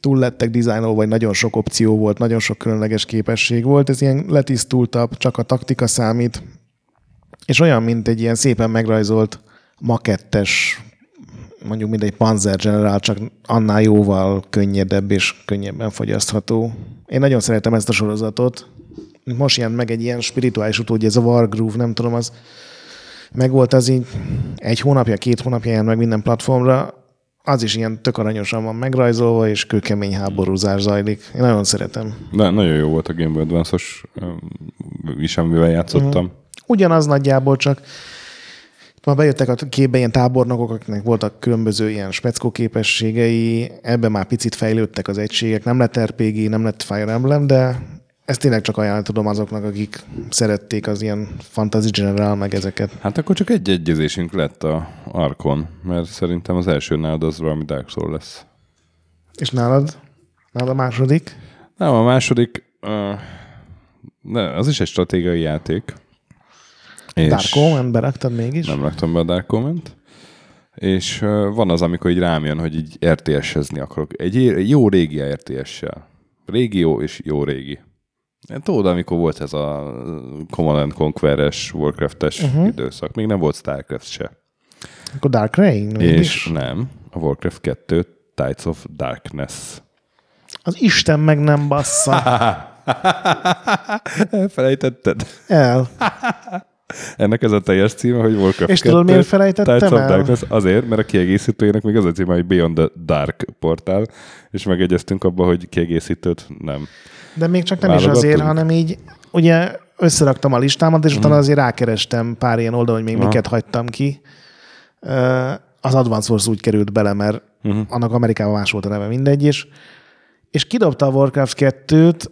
Speaker 2: túl lettek dizájnolva, vagy nagyon sok opció volt, nagyon sok különleges képesség volt. Ez ilyen letisztultabb, csak a taktika számít, és olyan, mint egy ilyen szépen megrajzolt makettes, mondjuk mint egy Panzer General, csak annál jóval könnyedebb és könnyebben fogyasztható. Én nagyon szeretem ezt a sorozatot. Most jelent meg egy ilyen spirituális utódja, ez a Wargroove, nem tudom, az meg volt az így egy hónapja, két hónapja jelent meg minden platformra, az is ilyen tök aranyosan van megrajzolva, és kőkemény háborúzás zajlik. Én nagyon szeretem.
Speaker 1: De nagyon jó volt a Game Boy Advance-os is, amivel játszottam.
Speaker 2: Ugyanaz nagyjából, csak ma bejöttek a képbe ilyen tábornokok, akiknek voltak különböző ilyen speckó képességei, ebben már picit fejlődtek az egységek, nem lett RPG, nem lett Fire Emblem, de ezt tényleg csak ajánlani tudom azoknak, akik szerették az ilyen Fantasy General, meg ezeket.
Speaker 1: Hát akkor csak egy egyezésünk lett a Arkon, mert szerintem az első nálad az valami Dark Soul lesz.
Speaker 2: És nálad? Nálad a második?
Speaker 1: Nem, a második, uh, ne, az is egy stratégiai játék. És
Speaker 2: Dark Omen beraktad mégis?
Speaker 1: Nem raktam be a Dark Omen-t. És uh, van az, amikor így rám jön, hogy így RTS-ezni akarok. Egy jó régi RTS-sel. Régi jó és jó régi. Én Tudod, amikor volt ez a Command and Conquer-es, Warcraft-es uh-huh. időszak. Még nem volt Starcraft se.
Speaker 2: Akkor Dark Reign?
Speaker 1: És
Speaker 2: mégis?
Speaker 1: nem, a Warcraft 2 Tides of Darkness.
Speaker 2: Az Isten meg nem bassza.
Speaker 1: Elfelejtetted?
Speaker 2: El.
Speaker 1: Ennek ez a teljes címe, hogy Warcraft
Speaker 2: És tudod,
Speaker 1: 2,
Speaker 2: miért felejtettem el?
Speaker 1: Darkness? Azért, mert a kiegészítőjének még az a címe, hogy Beyond the Dark portál, és megegyeztünk abba, hogy kiegészítőt nem.
Speaker 2: De még csak nem is azért, hanem így, ugye összeraktam a listámat, és utána azért rákerestem pár ilyen oldalon, hogy még
Speaker 1: Aha.
Speaker 2: miket hagytam ki. Az Advance Wars úgy került bele, mert uh-huh. annak Amerikában más volt a neve, mindegy is. És kidobta a Warcraft 2-t,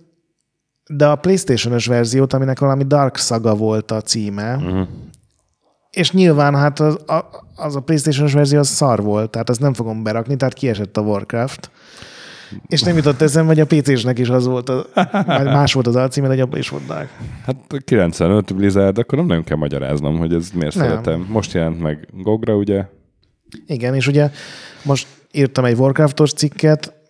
Speaker 2: de a PlayStation-ös verziót, aminek valami Dark Saga volt a címe, uh-huh. és nyilván hát az a, az a PlayStation-ös verzió az szar volt, tehát azt nem fogom berakni, tehát kiesett a Warcraft. És nem jutott eszembe, hogy a PC-snek is az volt, a, vagy más volt az alcíme, de abban is volt Dark.
Speaker 1: Hát 95 Blizzard, akkor nem nagyon kell magyaráznom, hogy ez miért
Speaker 2: Nem.
Speaker 1: szeretem. Most jelent meg Gogra, ugye?
Speaker 2: Igen, és ugye most írtam egy Warcraftos cikket,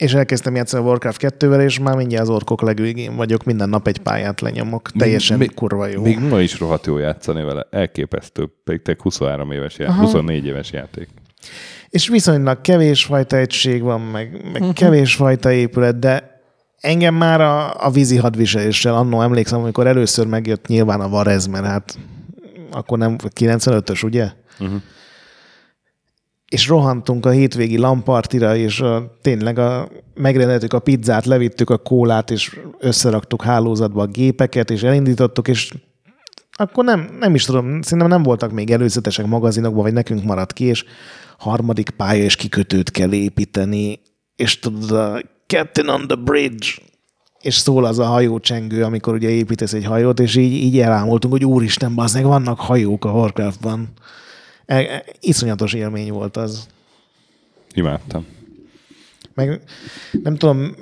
Speaker 2: és elkezdtem játszani a Warcraft 2-vel, és már mindjárt az orkok legvégén vagyok, minden nap egy pályát lenyomok. Teljesen
Speaker 1: még-
Speaker 2: kurva jó.
Speaker 1: Még ma is rohadt jó játszani vele. Elképesztő. Pedig te 23 éves játék, 24 éves játék.
Speaker 2: És viszonylag kevés fajta egység van, meg, meg uh-huh. kevés fajta épület, de engem már a, a vízi hadviseléssel annó emlékszem, amikor először megjött nyilván a Varez, mert hát akkor nem 95-ös, ugye? Uh-huh. És rohantunk a hétvégi lampartira, és a, tényleg a, megrendeltük a pizzát, levittük a kólát, és összeraktuk hálózatba a gépeket, és elindítottuk, és akkor nem, nem is tudom, szerintem nem voltak még előzetesek magazinokban, vagy nekünk maradt ki, és harmadik pálya és kikötőt kell építeni, és tudod, a Captain on the Bridge, és szól az a hajócsengő, amikor ugye építesz egy hajót, és így, így elámultunk, hogy úristen, bazdmeg, vannak hajók a Warcraftban. E, e, iszonyatos élmény volt az.
Speaker 1: Imádtam.
Speaker 2: Meg nem tudom,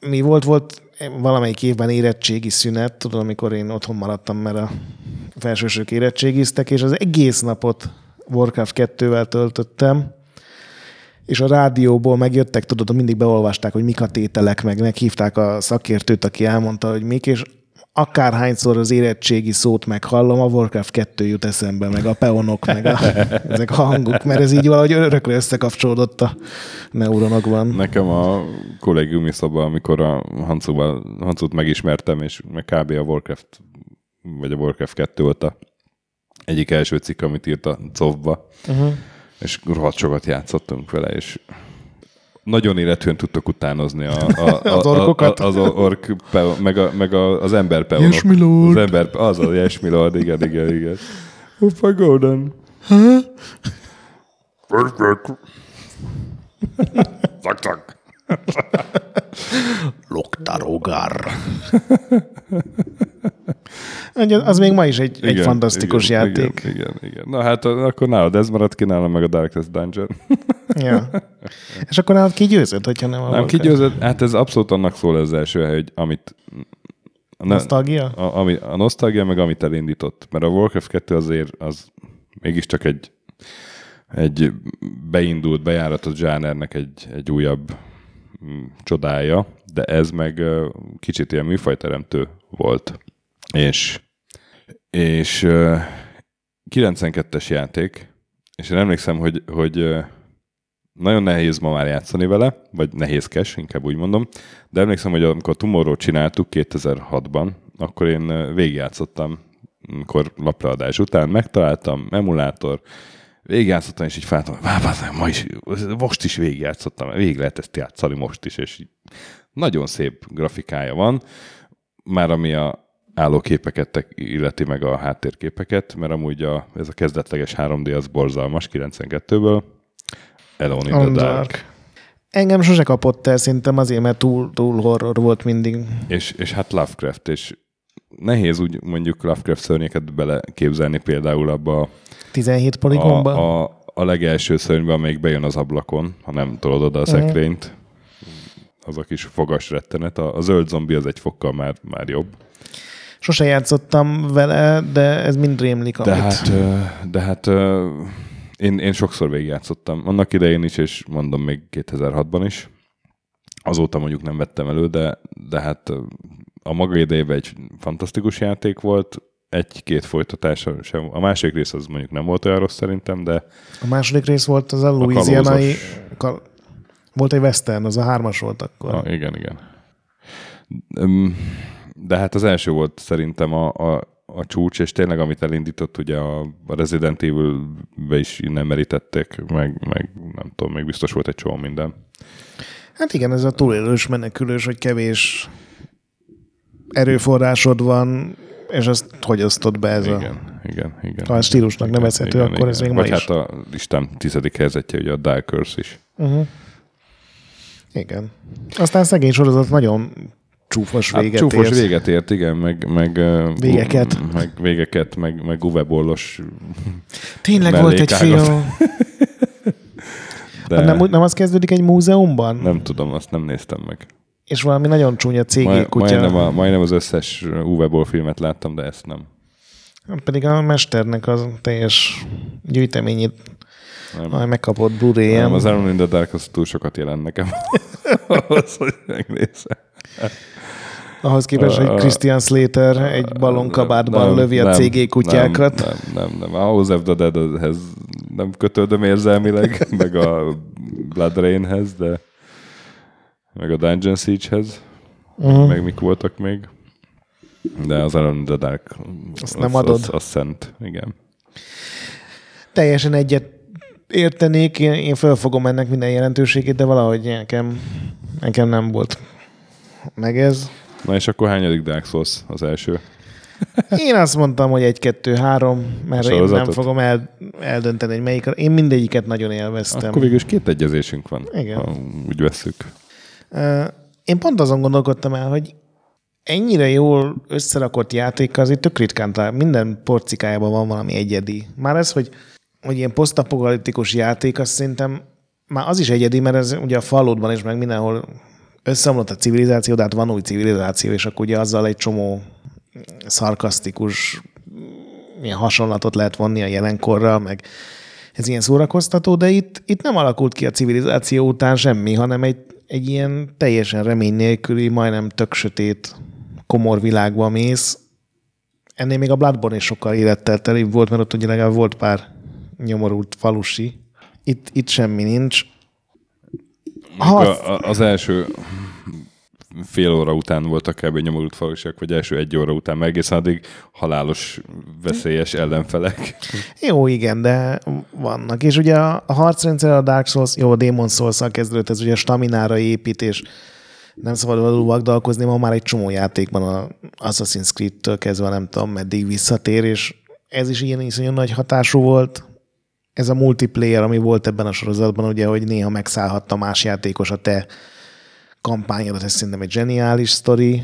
Speaker 2: mi volt, volt valamelyik évben érettségi szünet, tudod, amikor én otthon maradtam, mert a felsősök érettségiztek, és az egész napot Warcraft 2-vel töltöttem, és a rádióból megjöttek, tudod, mindig beolvasták, hogy mik a tételek, meg meghívták a szakértőt, aki elmondta, hogy mik, és akárhányszor az érettségi szót meghallom, a Warcraft 2 jut eszembe, meg a peonok, meg a, ezek a hangok, mert ez így valahogy örökre összekapcsolódott a neuronokban.
Speaker 1: Nekem a kollégiumi szoba, amikor a Hancuval, Hancut megismertem, és meg kb. a Warcraft, vagy a Warcraft 2 volt a egyik első cikk, amit írt a Covba, uh-huh. és rohadt sokat játszottunk vele, és nagyon életűen tudtok utánozni a, a, a,
Speaker 2: Az orkokat.
Speaker 1: A, az ork, peon, meg, a, meg a, az ember peonok.
Speaker 2: Yes.
Speaker 1: Az ember, az a yes, my lord, igen, igen, igen. Uffa Golden. Zak, zak.
Speaker 2: Loktarogar. Az még ma is egy, egy
Speaker 1: Igen,
Speaker 2: fantasztikus
Speaker 1: igen,
Speaker 2: játék.
Speaker 1: Igen, igen, igen. Na hát akkor nálad ez maradt ki, nálam meg a Darkest Dungeon.
Speaker 2: Ja. És akkor nálad ki győzött, hogyha nem a
Speaker 1: Nem kigyőzött, hát ez abszolút annak szól az első hely, hogy amit... A
Speaker 2: Nosztalgia?
Speaker 1: A, ami, a nosztalgia, meg amit elindított. Mert a Warcraft 2 azért az mégiscsak egy, egy beindult, bejáratott zsánernek egy, egy újabb mm, csodája, de ez meg kicsit ilyen műfajteremtő volt. És, és ö, 92-es játék, és én emlékszem, hogy, hogy ö, nagyon nehéz ma már játszani vele, vagy nehézkes, inkább úgy mondom, de emlékszem, hogy amikor a Tomorrow csináltuk 2006-ban, akkor én végigjátszottam, amikor lapraadás után megtaláltam, emulátor, végigjátszottam, és így felállt, hogy ma is, most is végigjátszottam, végig lehet ezt játszani most is, és nagyon szép grafikája van, már ami a állóképeket illeti meg a háttérképeket, mert amúgy a, ez a kezdetleges 3D az borzalmas 92-ből. Alone in the Dark.
Speaker 2: Dark. Engem sose kapott el, szerintem azért, mert túl, túl horror volt mindig.
Speaker 1: És, és hát Lovecraft, és nehéz úgy mondjuk Lovecraft szörnyeket beleképzelni például abba a,
Speaker 2: 17 poligonban.
Speaker 1: a, a, a legelső szörnybe, amelyik bejön az ablakon, ha nem tolod oda a szekrényt. Az a kis fogas rettenet. A, a zöld zombi az egy fokkal már, már jobb.
Speaker 2: Sose játszottam vele, de ez mind rémlik,
Speaker 1: De
Speaker 2: amit...
Speaker 1: hát, de hát ö, én, én sokszor végigjátszottam. Annak idején is, és mondom még 2006-ban is. Azóta mondjuk nem vettem elő, de, de hát a maga idejében egy fantasztikus játék volt, egy-két folytatása sem. A másik rész az mondjuk nem volt olyan rossz szerintem, de
Speaker 2: A második rész volt az a Louisianai... Kal- volt egy western, az a hármas volt akkor.
Speaker 1: a, igen, igen. Öm, De hát az első volt szerintem a, a, a csúcs, és tényleg amit elindított, ugye a, Resident Evil-be is innen merítették, meg, meg nem tudom, még biztos volt egy csomó minden.
Speaker 2: Hát igen, ez a túlélős, menekülős, hogy kevés erőforrásod van, és azt hogy osztod be ez a...
Speaker 1: Igen, igen, igen.
Speaker 2: Ha a stílusnak nevezhető, akkor ez még ma
Speaker 1: Vagy
Speaker 2: is.
Speaker 1: hát a listám tizedik helyzetje, ugye a Dark Curse is.
Speaker 2: Uh-huh. Igen. Aztán szegény sorozat nagyon csúfos
Speaker 1: Hát
Speaker 2: véget
Speaker 1: csúfos
Speaker 2: ért.
Speaker 1: véget ért, igen, meg, meg
Speaker 2: Végeket.
Speaker 1: u- meg végeket, meg, meg uvebollos,
Speaker 2: Tényleg volt egy film.
Speaker 1: de
Speaker 2: Nem, nem az kezdődik egy múzeumban?
Speaker 1: nem tudom, azt nem néztem meg.
Speaker 2: És valami nagyon csúnya cégé
Speaker 1: Maj,
Speaker 2: kutya.
Speaker 1: majdnem, a, majdnem az összes uveból filmet láttam, de ezt nem.
Speaker 2: Pedig a mesternek az teljes gyűjteményét
Speaker 1: Nem.
Speaker 2: majd megkapott
Speaker 1: Nem,
Speaker 2: Blu-ray-en.
Speaker 1: az Alone in the Dark az túl sokat jelent nekem. Ahhoz, hogy megnézem.
Speaker 2: Ahhoz képest, hogy Christian Slater egy ballonkabátban
Speaker 1: Nem,
Speaker 2: lövi a
Speaker 1: nem,
Speaker 2: CG kutyákat.
Speaker 1: Nem, nem, nem. nem. A House of the Deadhez nem kötődöm érzelmileg, meg a Blood Rainhez, de meg a Dungeon Siege-hez,
Speaker 2: Uh-huh.
Speaker 1: meg mik voltak még. De az Alone in the Dark
Speaker 2: Azt nem adod.
Speaker 1: Az, az szent, igen.
Speaker 2: Teljesen egyet értenék, én, én felfogom ennek minden jelentőségét, de valahogy nekem, nekem nem volt meg ez.
Speaker 1: Na és akkor hányadik Dark Souls az első?
Speaker 2: Én azt mondtam, hogy egy, kettő, három, mert én nem fogom el, eldönteni, hogy melyik. Én mindegyiket nagyon élveztem.
Speaker 1: Akkor végül is két egyezésünk van,
Speaker 2: Igen.
Speaker 1: ha úgy vesszük.
Speaker 2: Ö, Én pont azon gondolkodtam el, hogy ennyire jól összerakott játék azért tök ritkán talál. Minden porcikájában van valami egyedi. Már ez, hogy, hogy ilyen posztapokaliptikus játék, azt szerintem már az is egyedi, mert ez ugye a falódban is meg mindenhol összeomlott a civilizáció, de hát van új civilizáció, és akkor ugye azzal egy csomó szarkasztikus ilyen hasonlatot lehet vonni a jelenkorral, meg ez ilyen szórakoztató, de itt, itt nem alakult ki a civilizáció után semmi, hanem egy, egy ilyen teljesen remény nélküli, majdnem tök sötét, komor világba mész. Ennél még a Bloodborne is sokkal élettel telibb volt, mert ott ugye legalább volt pár nyomorult falusi. Itt, itt semmi nincs.
Speaker 1: A, az első fél óra után voltak kb. nyomorult falusiak, vagy első egy óra után, mert egészen addig halálos, veszélyes ellenfelek.
Speaker 2: Jó, igen, de vannak. És ugye a, harcrendszer a Dark Souls, jó, a Demon souls kezdődött, ez ugye a staminára épít, és nem szabad való vagdalkozni, ma már egy csomó játékban a Assassin's Creed-től kezdve nem tudom, meddig visszatér, és ez is ilyen iszonyú nagy hatású volt. Ez a multiplayer, ami volt ebben a sorozatban, ugye, hogy néha megszállhatta más játékos a te kampányodat, ez szerintem egy zseniális sztori.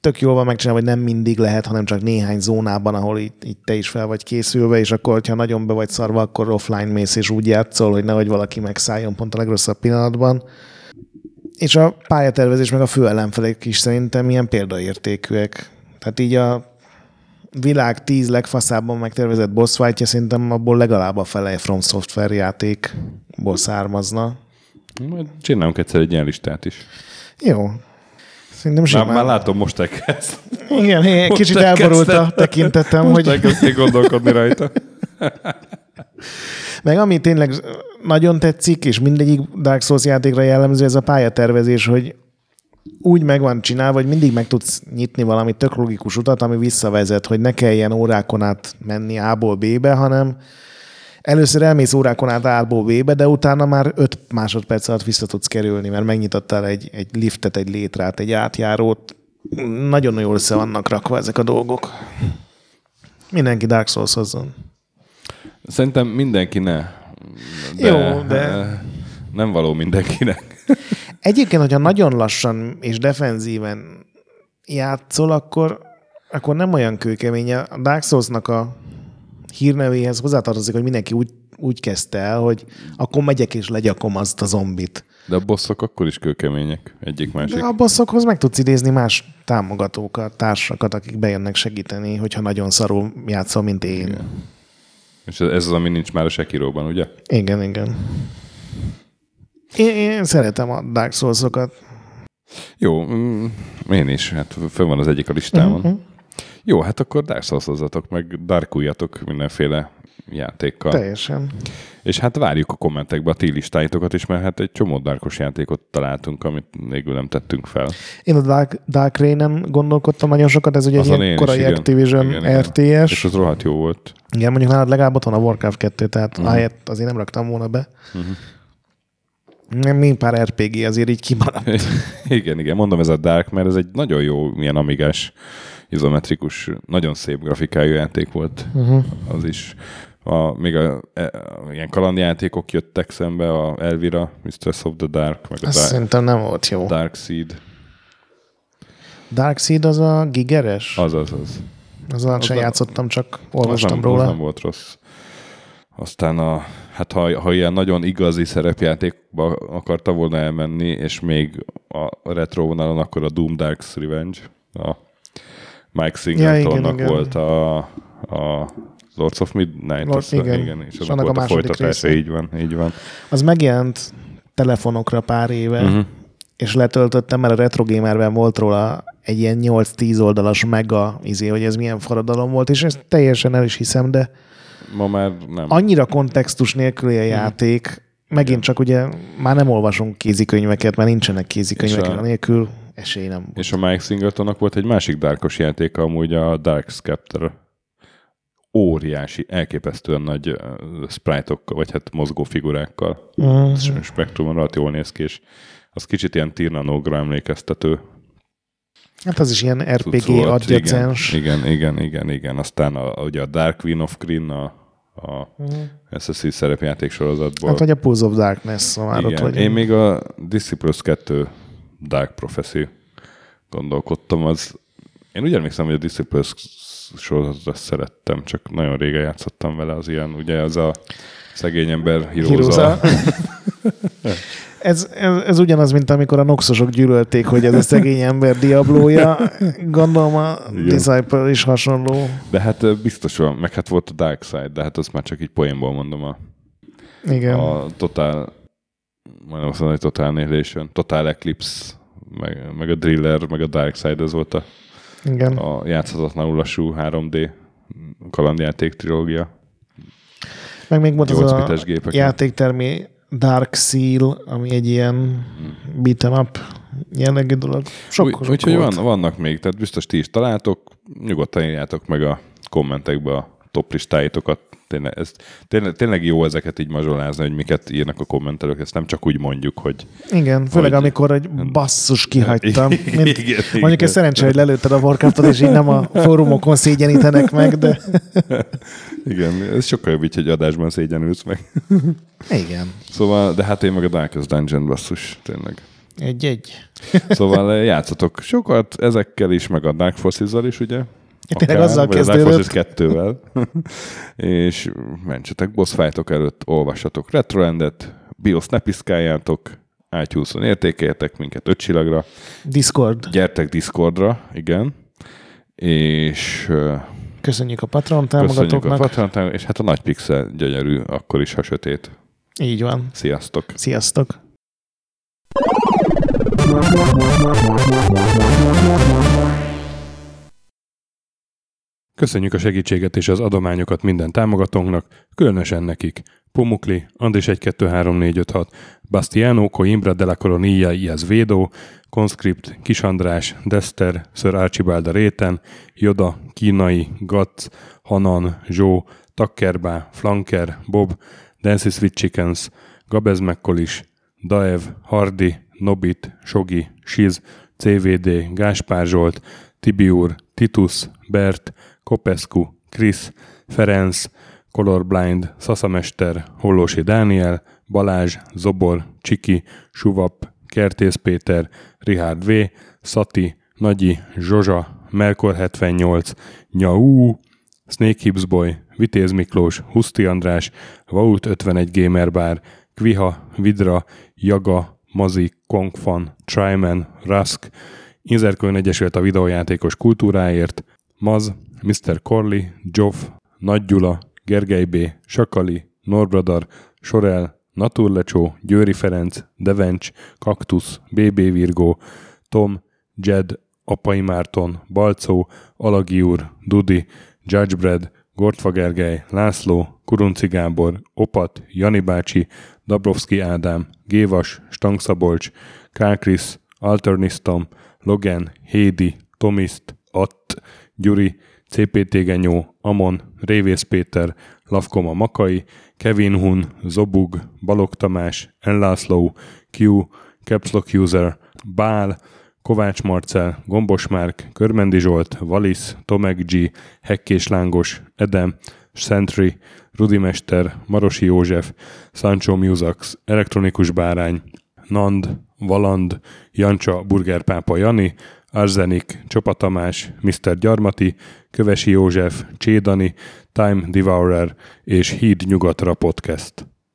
Speaker 2: Tök jól van megcsinálva, hogy nem mindig lehet, hanem csak néhány zónában, ahol itt, itt te is fel vagy készülve, és akkor, ha nagyon be vagy szarva, akkor offline mész, és úgy játszol, hogy nehogy valaki megszálljon pont a legrosszabb pillanatban. És a pályatervezés meg a főellenfelek is szerintem ilyen példaértékűek. Tehát így a világ tíz legfaszábban megtervezett boss fightja szerintem abból legalább a fele From Software játékból származna.
Speaker 1: Majd csinálunk egyszer egy ilyen listát is.
Speaker 2: Jó. Szerintem
Speaker 1: Már,
Speaker 2: simán.
Speaker 1: már látom, most elkezd.
Speaker 2: Igen, én
Speaker 1: Most
Speaker 2: kicsit elborult a tekintetem,
Speaker 1: Most
Speaker 2: hogy
Speaker 1: elkezdték gondolkodni rajta.
Speaker 2: meg ami tényleg nagyon tetszik, és mindegyik Dark Souls játékra jellemző, ez a pályatervezés, hogy úgy meg van csinálva, hogy mindig meg tudsz nyitni valami tök logikus utat, ami visszavezet, hogy ne kelljen órákon át menni A-ból B-be, hanem először elmész órákon át A-ból B-be, de utána már 5 másodperc alatt vissza tudsz kerülni, mert megnyitottál egy, egy liftet, egy létrát, egy átjárót. Nagyon jól össze vannak rakva ezek a dolgok. Mindenki Dark Souls hozzon.
Speaker 1: Szerintem mindenki ne.
Speaker 2: Jó, de-
Speaker 1: Nem való mindenkinek.
Speaker 2: Egyébként, hogyha nagyon lassan és defenzíven játszol, akkor, akkor nem olyan kőkemény. A Dark Souls-nak a hírnevéhez hozzátartozik, hogy mindenki úgy, úgy kezdte el, hogy akkor megyek és legyakom azt a zombit.
Speaker 1: De a bosszok akkor is kőkemények. Egyik másik.
Speaker 2: De a bosszokhoz meg tudsz idézni más támogatókat, társakat, akik bejönnek segíteni, hogyha nagyon szarul játszol, mint én. Igen,
Speaker 1: És ez az, ami nincs már a Sekiróban, ugye?
Speaker 2: igen. igen. Én, én szeretem a Dark Souls-okat.
Speaker 1: Jó, mm, én is. Hát fönn van az egyik a listámon.
Speaker 2: Mhm.
Speaker 1: Jó, hát akkor Dark souls meg darkuljatok mindenféle játékkal.
Speaker 2: Teljesen.
Speaker 1: És hát várjuk a kommentekbe a ti listáitokat is, mert hát egy csomó darkos játékot találtunk, amit végül nem tettünk fel.
Speaker 2: Én a Dark, Dark Rain-en gondolkodtam nagyon sokat, ez ugye egy
Speaker 1: Azon én
Speaker 2: ilyen
Speaker 1: is,
Speaker 2: korai
Speaker 1: igen.
Speaker 2: Activision
Speaker 1: Igen, igen.
Speaker 2: RTS.
Speaker 1: És az rohadt jó volt.
Speaker 2: Igen, mondjuk nálad legalább ott van a Warcraft 2, tehát uh-huh. ahelyett azért nem raktam volna be. Uh-huh. Mi pár RPG azért így kimaradt.
Speaker 1: igen, igen, mondom ez a Dark, mert ez egy nagyon jó, milyen amigás, izometrikus, nagyon szép grafikájú játék volt. Uh-huh. Az is. A, még a, e, a, ilyen kalandjátékok jöttek szembe, a Elvira, Mistress of the Dark, meg a
Speaker 2: Azt
Speaker 1: Dark,
Speaker 2: szerintem nem volt jó.
Speaker 1: Dark Seed.
Speaker 2: Dark Seed az a gigeres?
Speaker 1: Az, az, az.
Speaker 2: Azzal sem
Speaker 1: nem-
Speaker 2: játszottam, csak
Speaker 1: Az
Speaker 2: olvastam
Speaker 1: nem,
Speaker 2: róla.
Speaker 1: az nem volt rossz. Aztán a, hát ha, ha ilyen nagyon igazi szerepjátékba akarta volna elmenni, és még a retro vonalon, akkor a Doom Dark's Revenge, a Mike Singletonnak
Speaker 2: igen.
Speaker 1: volt a, a Lords of Midnight,
Speaker 2: Lord-
Speaker 1: azt-
Speaker 2: igen.
Speaker 1: igen, és
Speaker 2: És
Speaker 1: annak
Speaker 2: a
Speaker 1: volt a
Speaker 2: második
Speaker 1: folytatása,
Speaker 2: része.
Speaker 1: így van, így van.
Speaker 2: Az megjelent telefonokra pár éve, uh-huh. és letöltöttem, mert a Retro Gamerben volt róla egy ilyen 8-10 oldalas mega izé, hogy ez milyen forradalom volt, és ezt teljesen el is hiszem, de
Speaker 1: Ma már nem.
Speaker 2: annyira kontextus nélküli a játék, megint csak ugye már nem olvasunk kézikönyveket, mert nincsenek kézikönyvek,
Speaker 1: a-
Speaker 2: nélkül esély nem.
Speaker 1: És a Mike Singletonnak volt egy másik darkos játéka, amúgy a Dark Scepter. Óriási, elképesztően nagy sprite-okkal, vagy hát mozgó figurákkal.
Speaker 2: Mm.
Speaker 1: Spektrumon rohadt jól néz ki, és az kicsit ilyen Tirnanogra emlékeztető.
Speaker 2: Hát az is ilyen RPG adjacens.
Speaker 1: Igen, igen, igen, igen, igen. Aztán a, ugye a Dark Queen of Kryn, a, a SSC szerepjáték sorozatból.
Speaker 2: Hát vagy a Pools of Darkness, ha már ott vagy.
Speaker 1: Én még a Disciples 2 Dark Prophecy gondolkodtam, az én úgy emlékszem, hogy a Disciples sorozatot szerettem, csak nagyon régen játszottam vele, az ilyen, ugye az a szegény ember híróza.
Speaker 2: Ez, ez, ez, ugyanaz, mint amikor a noxosok gyűlölték, hogy ez a szegény ember diablója. Gondolom a
Speaker 1: Igen.
Speaker 2: Disciple is hasonló.
Speaker 1: De hát ö, biztos van, meg hát volt a Dark Side, de hát azt már csak így poénból mondom a,
Speaker 2: Igen.
Speaker 1: a Total, majdnem azt mondom, hogy Total Annihilation, Total Eclipse, meg, meg a Driller, meg a Dark Side, ez volt a
Speaker 2: Igen.
Speaker 1: a játszhatatlanul lassú 3D kalandjáték trilógia.
Speaker 2: Meg még volt az
Speaker 1: 8
Speaker 2: a
Speaker 1: gépeken.
Speaker 2: játéktermi Dark Seal, ami egy ilyen beat'em up jellegű dolog. Sok,
Speaker 1: Úgy,
Speaker 2: sok
Speaker 1: úgyhogy van, vannak még, tehát biztos ti is találtok, nyugodtan írjátok meg a kommentekbe a top listáitokat,
Speaker 3: tényleg, ez, tényleg, tényleg jó ezeket így mazsolázni, hogy miket írnak a kommentelők, ezt nem csak úgy mondjuk, hogy...
Speaker 2: Igen, főleg
Speaker 3: Hogy-
Speaker 2: amikor egy basszus kihagytam.
Speaker 3: Igen,
Speaker 2: Mint,
Speaker 3: igen,
Speaker 2: mondjuk
Speaker 3: igen.
Speaker 2: ez szerencsé, hogy lelőtted a Warcraftot, és így nem a fórumokon szégyenítenek meg, de
Speaker 3: Igen, ez sokkal jobb így, hogy adásban szégyenülsz meg.
Speaker 2: igen.
Speaker 3: Szóval, de hát én meg a Darkest Dungeon basszus, tényleg.
Speaker 2: Egy-egy.
Speaker 3: Szóval játszatok sokat ezekkel is, meg a Dark Forces-zal is, ugye?
Speaker 2: Tényleg azzal
Speaker 3: vagy
Speaker 2: kezdődött.
Speaker 3: 2-vel. és mentsetek boss fightok előtt, olvassatok Retrolandet, BIOS ne piszkáljátok, iTunes-on értékeljetek minket öt csillagra,
Speaker 2: Discord.
Speaker 3: gyertek Discordra, igen, és
Speaker 2: Köszönjük a Patreon
Speaker 3: köszönjük a
Speaker 2: támogatóknak.
Speaker 3: Patreon, és hát a nagy pixel gyönyörű, akkor is, ha sötét.
Speaker 2: Így van.
Speaker 3: Sziasztok!
Speaker 2: Sziasztok!
Speaker 1: Köszönjük a segítséget és az adományokat minden támogatónknak, különösen nekik. Pumukli, Andris 1-2-3-4-5-6, Bastiano, Coimbra de la Coronia Iaz Védó, Conscript, Kis András, Dester, Sir Archibald Réten, Joda, Kínai, Gatz, Hanan, Zsó, Takkerbá, Flanker, Bob, Dancy Sweet Chickens, Gabez Mekkolis, Daev, Hardi, Nobit, Sogi, Siz, CVD, Gáspár Zsolt, Tibiur, Titus, Bert, Kopescu, Krisz, Ferenc, Colorblind, Szaszamester, Hollósi Dániel, Balázs, Zobor, Csiki, Suvap, Kertész Péter, Richard V, Szati, Nagyi, Zsozsa, Melkor 78, Nyau, Snake Hips Boy, Vitéz Miklós, Huszti András, Vault 51 Gamer Bar, Kviha, Vidra, Jaga, Mazi, Kongfan, Tryman, Rusk, Inzerkőn Egyesült a videójátékos kultúráért, Maz, Mr. Corley, Joff, Nagy Gyula, Gergely B., Sakali, Norbradar, Sorel, Naturlecsó, Győri Ferenc, Devencs, Kaktusz, BB Virgó, Tom, Jed, Apai Márton, Balcó, Alagi úr, Dudi, Judgebred, Gortfa Gergely, László, Kurunci Gábor, Opat, Jani bácsi, Dabrowski Ádám, Gévas, Stangszabolcs, Kálkrisz, Alternisztom, Logan, Hédi, Tomiszt, Att, Gyuri, CPT Genyó, Amon, Révész Péter, Lavkoma Makai, Kevin Hun, Zobug, Balog Tamás, Enlászló, Q, Capslock User, Bál, Kovács Marcel, Gombos Márk, Körmendi Zsolt, Valisz, Tomek G, Hekkés Lángos, Edem, Sentry, Rudimester, Marosi József, Sancho Musax, Elektronikus Bárány, Nand, Valand, Jancsa, Burgerpápa Jani, Arzenik, Csopa Tamás, Mr. Gyarmati, Kövesi József, Csédani, Time Devourer és Híd Nyugatra Podcast.